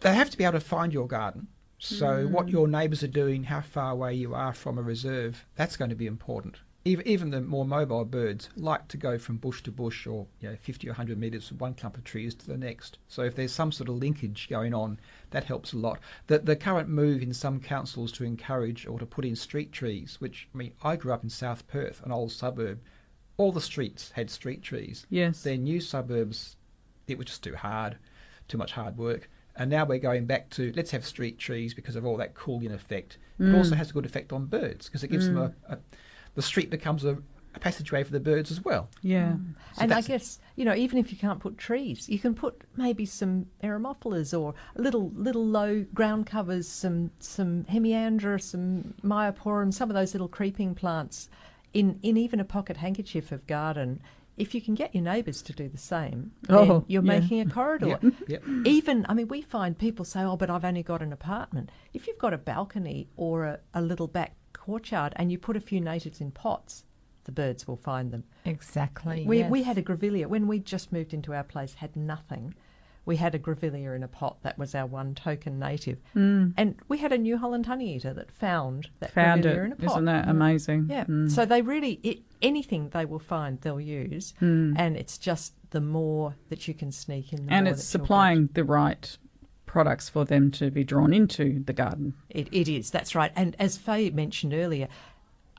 they have to be able to find your garden. So what Mm. your neighbours are doing, how far away you are from a reserve, that's going to be important. Even, even the more mobile birds like to go from bush to bush or you know, 50 or 100 metres from one clump of trees to the next. So if there's some sort of linkage going on, that helps a lot. The, the current move in some councils to encourage or to put in street trees, which, I mean, I grew up in South Perth, an old suburb. All the streets had street trees. Yes. Their new suburbs, it was just too hard, too much hard work. And now we're going back to let's have street trees because of all that cooling effect. It Mm. also has a good effect on birds because it gives them Mm. a, a. The street becomes a, a passageway for the birds as well. Yeah. Mm. So and I guess you know, even if you can't put trees, you can put maybe some eremophilas or little little low ground covers, some some hemiandra, some myoporum, some of those little creeping plants in in even a pocket handkerchief of garden. If you can get your neighbours to do the same, then Oh, you're yeah. making a corridor. Yep, yep. Even, I mean, we find people say, "Oh, but I've only got an apartment." If you've got a balcony or a, a little back courtyard and you put a few natives in pots, the birds will find them. Exactly. We, we had a grevillea when we just moved into our place. Had nothing. We had a grevillea in a pot. That was our one token native, Mm. and we had a New Holland honey eater that found that Found grevillea it. in a pot. Isn't that amazing? Yeah. Mm. So they really it, anything they will find they'll use, Mm. and it's just the more that you can sneak in, the and it's supplying the right products for them to be drawn into the garden. It, it is, that's right. And as Faye mentioned earlier,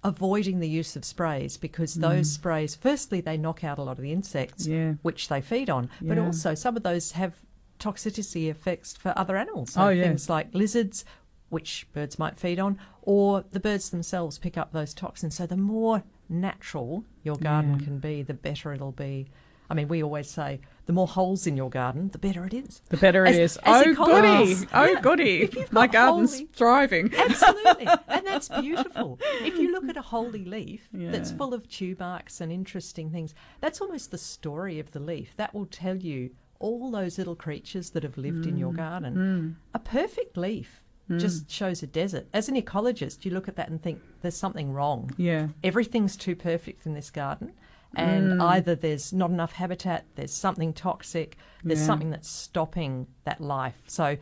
avoiding the use of sprays because those Mm. sprays, firstly, they knock out a lot of the insects, Yeah. which they feed on, but Yeah. also some of those have toxicity effects for other animals. So Oh, yeah. Things like lizards, which birds might feed on, or the birds themselves pick up those toxins. So the more natural your garden Yeah. can be, the better it'll be. I mean, we always say the more holes in your garden, the better it is. The better As- it is. as oh, goody. Oh, Yeah. goody. My garden's holy- thriving. Absolutely. and that's beautiful. If you look at a holy leaf that's full of tubarks and interesting things, that's almost the story of the leaf. That will tell you all those little creatures that have lived in your Mm, garden. mm. A perfect leaf Mm. just shows a desert. As an ecologist, you look at that and think there's something wrong. Yeah. Everything's too perfect in this garden. And Mm. either there's not enough habitat, there's something toxic, there's Yeah. something that's stopping that life. So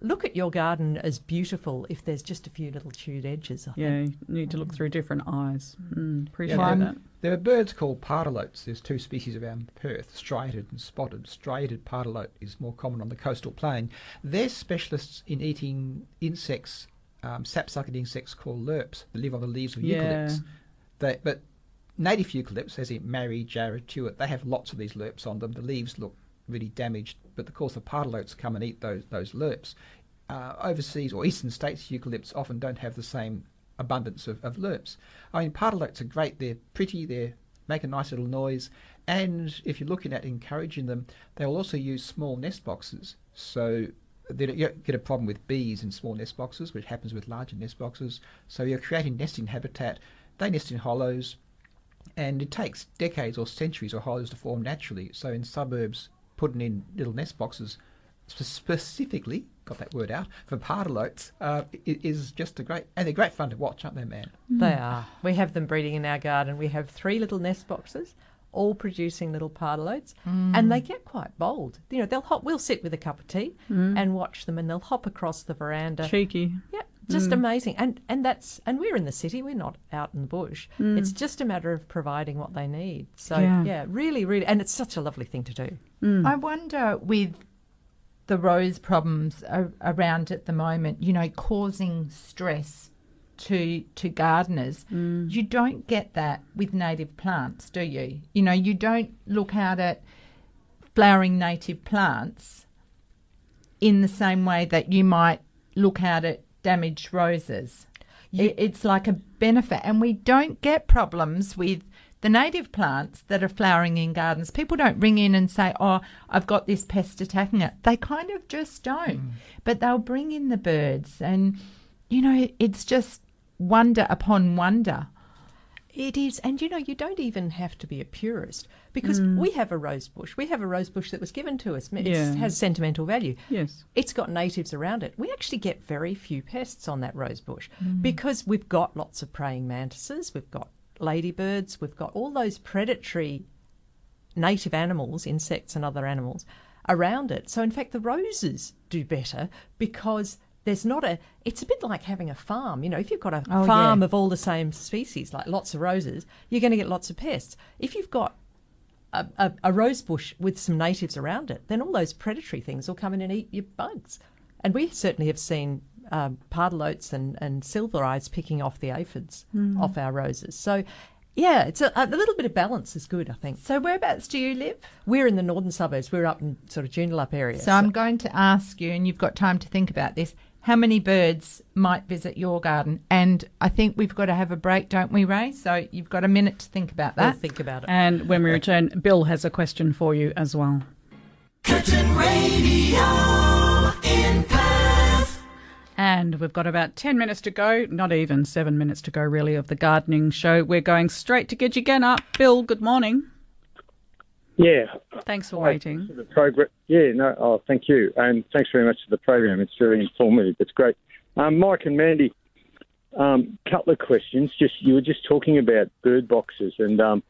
look at your garden as beautiful if there's just a few little chewed edges. I Yeah, think. you need to look through different eyes. Mm, appreciate Yeah, that. There are birds called pardalotes. There's two species around Perth, striated and spotted. Striated pardalote is more common on the coastal plain. They're specialists in eating insects, um, sap-sucking insects called lerps that live on the leaves of Yeah. eucalypts. They, but native eucalypts, as in Marri, Jarrah, Tuart, they have lots of these lerps on them. The leaves look really damaged, but of course the pardalotes come and eat those those lerps. Uh, overseas or eastern states, eucalypts often don't have the same abundance of, of lerps. I mean, pardalotes are great. They're pretty. They make a nice little noise, and if you're looking at encouraging them, they will also use small nest boxes. So you get a problem with bees in small nest boxes, which happens with larger nest boxes. So you're creating nesting habitat. They nest in hollows, and it takes decades or centuries of hollows to form naturally. So in suburbs, putting in little nest boxes specifically, got that word out, for pardalotes uh, is just a great, and they're great fun to watch, aren't they, man? They are. We have them breeding in our garden. We have three little nest boxes, all producing little pardalotes, Mm. and they get quite bold. You know, they'll hop. We'll sit with a cup of tea Mm. and watch them, and they'll hop across the veranda. Cheeky. Yep. Just Mm. amazing, and and that's and we're in the city. We're not out in the bush. Mm. It's just a matter of providing what they need. So Yeah. yeah. really, really, and it's such a lovely thing to do. I wonder with the rose problems around at the moment, you know, causing stress to to gardeners. You don't get that with native plants, do you? You know, you don't look out at flowering native plants in the same way that you might look out at damaged roses. It, it's like a benefit, and we don't get problems with the native plants that are flowering in gardens. People don't ring in and say, "Oh, I've got this pest attacking it." They kind of just don't, mm. but they'll bring in the birds, and you know, it's just wonder upon wonder. It is, and you know, you don't even have to be a purist because Mm. we have a rose bush. We have a rose bush that was given to us. It Yeah. has sentimental value. Yes. It's got natives around it. We actually get very few pests on that rose bush Mm. because we've got lots of praying mantises, we've got ladybirds, we've got all those predatory native animals, insects and other animals around it. So in fact the roses do better because there's not a it's a bit like having a farm you know if you've got a Oh, farm yeah. of all the same species like lots of roses you're going to get lots of pests if you've got a, a, a rose bush with some natives around it then all those predatory things will come in and eat your bugs and we certainly have seen um, pardalotes and, and silver eyes picking off the aphids Mm. off our roses so yeah, it's a, a little bit of balance is good, I think. So whereabouts do you live? We're in the northern suburbs. We're up in sort of Joondalup area. So I'm going to ask you, and you've got time to think about this. How many birds might visit your garden? And I think we've got to have a break, don't we, Ray? So you've got a minute to think about We'll that. think about it. And when we return, Bill has a question for you as well. Curtin Radio in Perth. And we've got about 10 minutes to go, not even seven minutes to go, really, of the gardening show. We're going straight to Gidgegannup. Bill, good morning. Yeah. Thanks for waiting. The program. Yeah, no, oh, thank you. And thanks very much for the program. It's very informative. It's great. Um, Mike and Mandy, um, couple of questions. Just You were just talking about bird boxes, and um,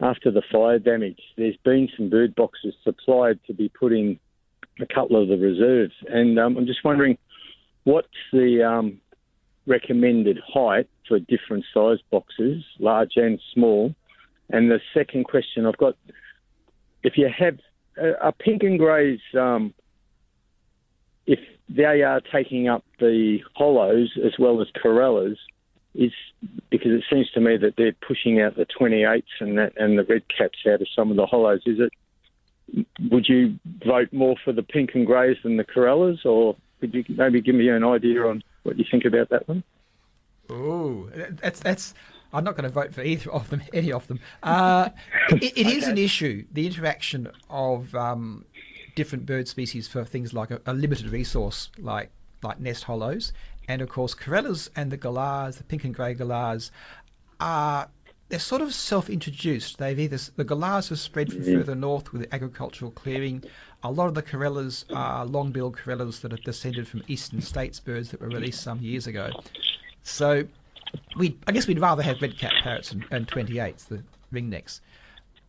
after the fire damage, there's been some bird boxes supplied to be put in a couple of the reserves. And um, I'm just wondering what's the um, recommended height for different size boxes, large and small? And the second question I've got if you have are pink and greys, um, if they are taking up the hollows as well as corellas, is because it seems to me that they're pushing out the 28s and that, and the red caps out of some of the hollows. Is it? Would you vote more for the pink and greys than the corellas, or could you maybe give me an idea on what you think about that one? Oh, that's that's. I'm not going to vote for either of them, any of them. Uh, it, it is an issue. The interaction of um, different bird species for things like a, a limited resource, like like nest hollows, and of course corellas and the galahs, the pink and grey galahs, are they're sort of self-introduced. They've either the galahs have spread from Yeah. further north with agricultural clearing. A lot of the corellas are long-billed corellas that are descended from eastern states birds that were released some years ago. So we I guess we'd rather have red cap parrots and, and 28s, the ringnecks.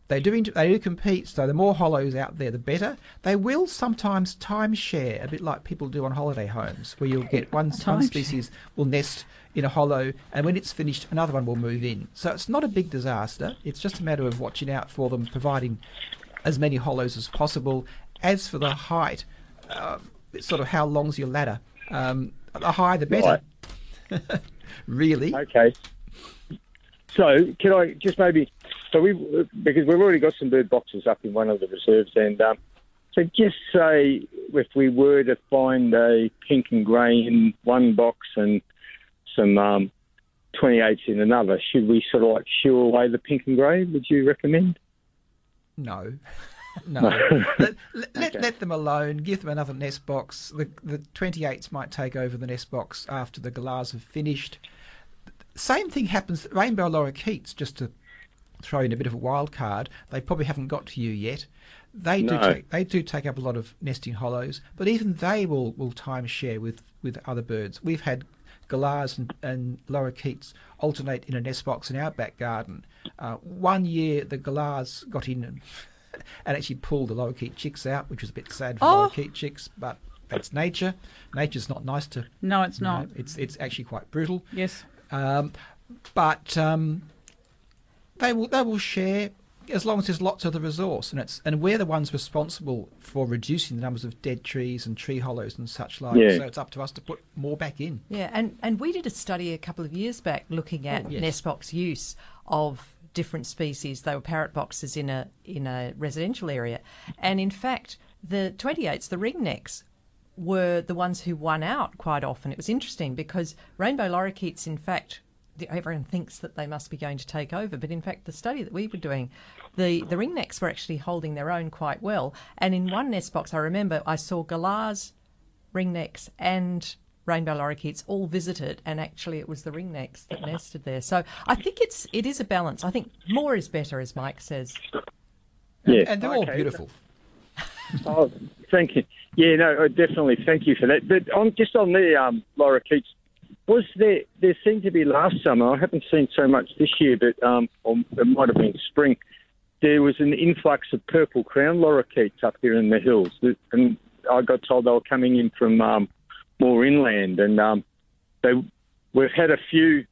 They do inter- they do compete, so the more hollows out there, the better. They will sometimes timeshare, a bit like people do on holiday homes, where you'll get one, one species will nest in a hollow, and when it's finished, another one will move in. So it's not a big disaster. It's just a matter of watching out for them, providing as many hollows as possible. As for the height, uh, it's sort of how long's your ladder? Um, the higher, the better. really? Okay. So, can I just maybe? So we because we've already got some bird boxes up in one of the reserves, and um, so just say if we were to find a pink and grey in one box and some um, 28s in another, should we sort of like shoo away the pink and grey? Would you recommend? No. No. let, let, let them alone. Give them another nest box. The the 28s might take over the nest box after the galahs have finished. Same thing happens. Rainbow lorikeets, just to throw in a bit of a wild card, they probably haven't got to you yet. They do take they do take up a lot of nesting hollows, but even they will will time share with with other birds. We've had galahs and, and lorikeets alternate in a nest box in our back garden. Uh, one year the galahs got in and, and actually pulled the lorikeet chicks out, which was a bit sad for Oh. lorikeet chicks, but that's nature. Nature's not nice to. No, it's you know, not. it's it's actually quite brutal. Yes. Um, but um, they will they will share as long as there's lots of the resource, and it's and we're the ones responsible for reducing the numbers of dead trees and tree hollows and such like. Yeah. So it's up to us to put more back in. Yeah, and, and we did a study a couple of years back looking at Oh, yes. nest box use of different species. They were parrot boxes in a in a residential area, and in fact, the 28s, the ringnecks, were the ones who won out quite often. It was interesting because rainbow lorikeets, in fact, the, everyone thinks that they must be going to take over, but in fact, the study that we were doing, the the ringnecks were actually holding their own quite well. And in one nest box, I remember I saw galahs, ringnecks, and rainbow lorikeets all visited, and actually it was the ringnecks that nested there. So I think it's it is a balance. I think more is better, as Mike says. Yeah, and they're all beautiful. Oh, thank you. Yeah, no, definitely. Thank you for that. But on just on the um, lorikeets, was there there seemed to be last summer? I haven't seen so much this year, but um, or it might have been spring. There was an influx of purple crown lorikeets up here in the hills, and I got told they were coming in from um, more inland, and um, they we've had a few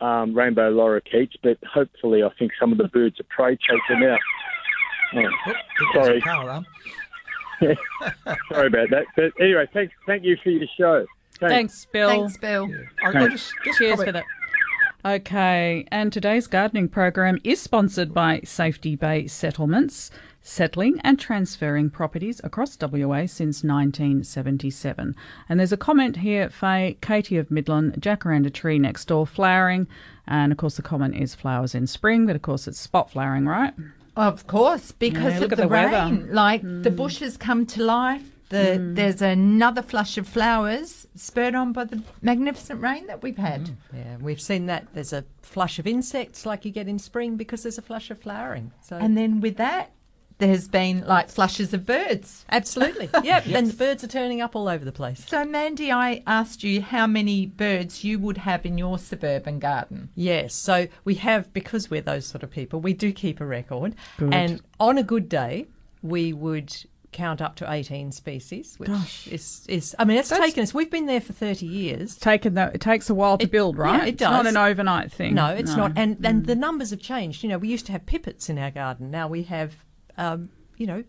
um, rainbow lorikeets, but hopefully, I think some of the birds of prey take them out. Oh, sorry. Sorry about that. But anyway, thank thank you for your show. Thanks, Bill. Thanks, Bill. I, I just, just Cheers comment- for that. Okay, and today's gardening program is sponsored by Safety Bay Settlements, settling and transferring properties across WA since 1977. And there's a comment here, Faye, Katie of Midland, jacaranda tree next door flowering, and of course the comment is flowers in spring, but of course it's spot flowering, right? Of course, because Yeah, of look at the, the weather. rain. Like hmm. the bushes come to life. The, hmm. There's another flush of flowers spurred on by the magnificent rain that we've had. Hmm. Yeah, we've seen that. There's a flush of insects like you get in spring because there's a flush of flowering. So And then with that, there's been like flushes of birds. Absolutely. Yep. And the birds are turning up all over the place. So, Mandy, I asked you how many birds you would have in your suburban garden. Yes. So we have because we're those sort of people, we do keep a record. Good. And on a good day, we would count up to 18 species, which Gosh. is is I mean, it's That's- taken us. We've been there for 30 years. Taken though, it takes a while to build, right? Yeah, it It's does. not an overnight thing. No, it's not. And and mm. the numbers have changed. You know, we used to have pipits in our garden. Now we have, um, you know,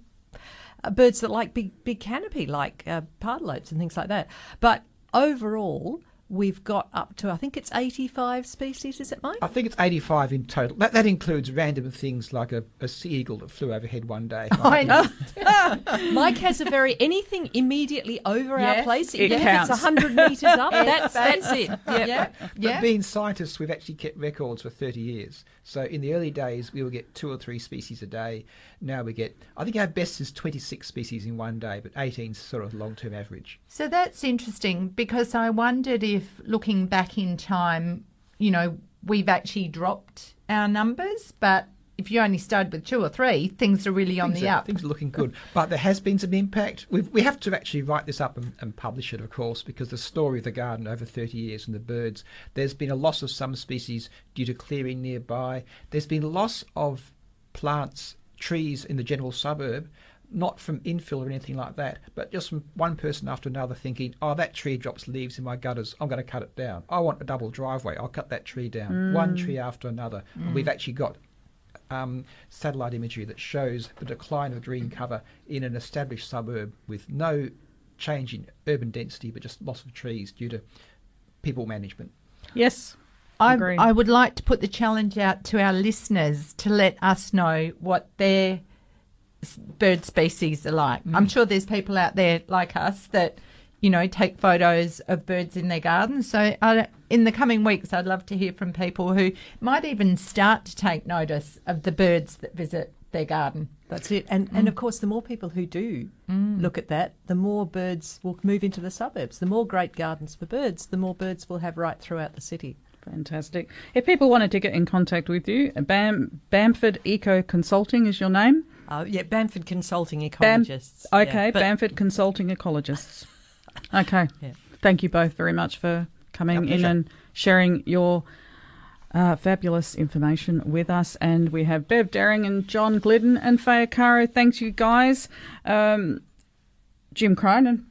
uh, birds that like big big canopy, like uh, pardalotes and things like that. But overall, we've got up to I think it's eighty five species. Is it, Mike? I think it's 85 in total. That, that includes random things like a, a sea eagle that flew overhead one day. I know. Mike has a very anything immediately over our place. it if counts. it's hundred meters up, that's that's it. Yep. Yeah. But being scientists, we've actually kept records for 30 years. So in the early days, we would get two or three species a day. Now we get, I think our best is 26 species in one day, but 18 is sort of long term average. So that's interesting because I wondered if looking back in time, you know, we've actually dropped our numbers, but if you only started with two or three, things are really on things the are, up. Things are looking good. But there has been some impact. We've, we have to actually write this up and, and publish it, of course, because the story of the garden over 30 years and the birds, there's been a loss of some species due to clearing nearby. There's been loss of plants, trees in the general suburb. Not from infill or anything like that, but just from one person after another thinking, oh, that tree drops leaves in my gutters. I'm going to cut it down. I want a double driveway. I'll cut that tree down. One Mm. tree after another. And Mm. we've actually got um, satellite imagery that shows the decline of green cover in an established suburb with no change in urban density, but just loss of trees due to people management. Yes. I, agree. I would like to put the challenge out to our listeners to let us know what their s- bird species alike. like. I'm sure there's people out there like us that, you know, take photos of birds in their gardens. So I, in the coming weeks, I'd love to hear from people who might even start to take notice of the birds that visit their garden. That's it. And and of course, the more people who do mm. look at that, the more birds will move into the suburbs. The more great gardens for birds, the more birds we'll have right throughout the city. Fantastic. If people wanted to get in contact with you, Bam, Bamford Eco Consulting is your name. Uh, yeah, Bamford Consulting Bam- Ecologists. okay, yeah, but- Bamford Consulting Ecologists. Okay. Yeah. Thank you both very much for coming in and sharing your uh, fabulous information with us. And we have Bev Daring and John Glidden and Faye Arcaro. Thanks, you guys. Um, Jim Cronin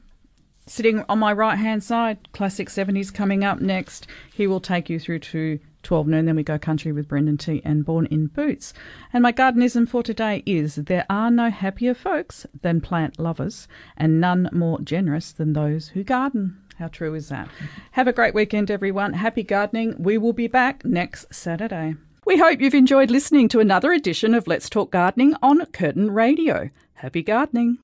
Sitting on my right hand side, Classic 70s coming up next. He will take you through to 12 noon, then we go country with Brendan T and Born in Boots. And my gardenism for today is there are no happier folks than plant lovers, and none more generous than those who garden. How true is that? Have a great weekend, everyone. Happy gardening. We will be back next Saturday. We hope you've enjoyed listening to another edition of Let's Talk Gardening on Curtin Radio. Happy gardening.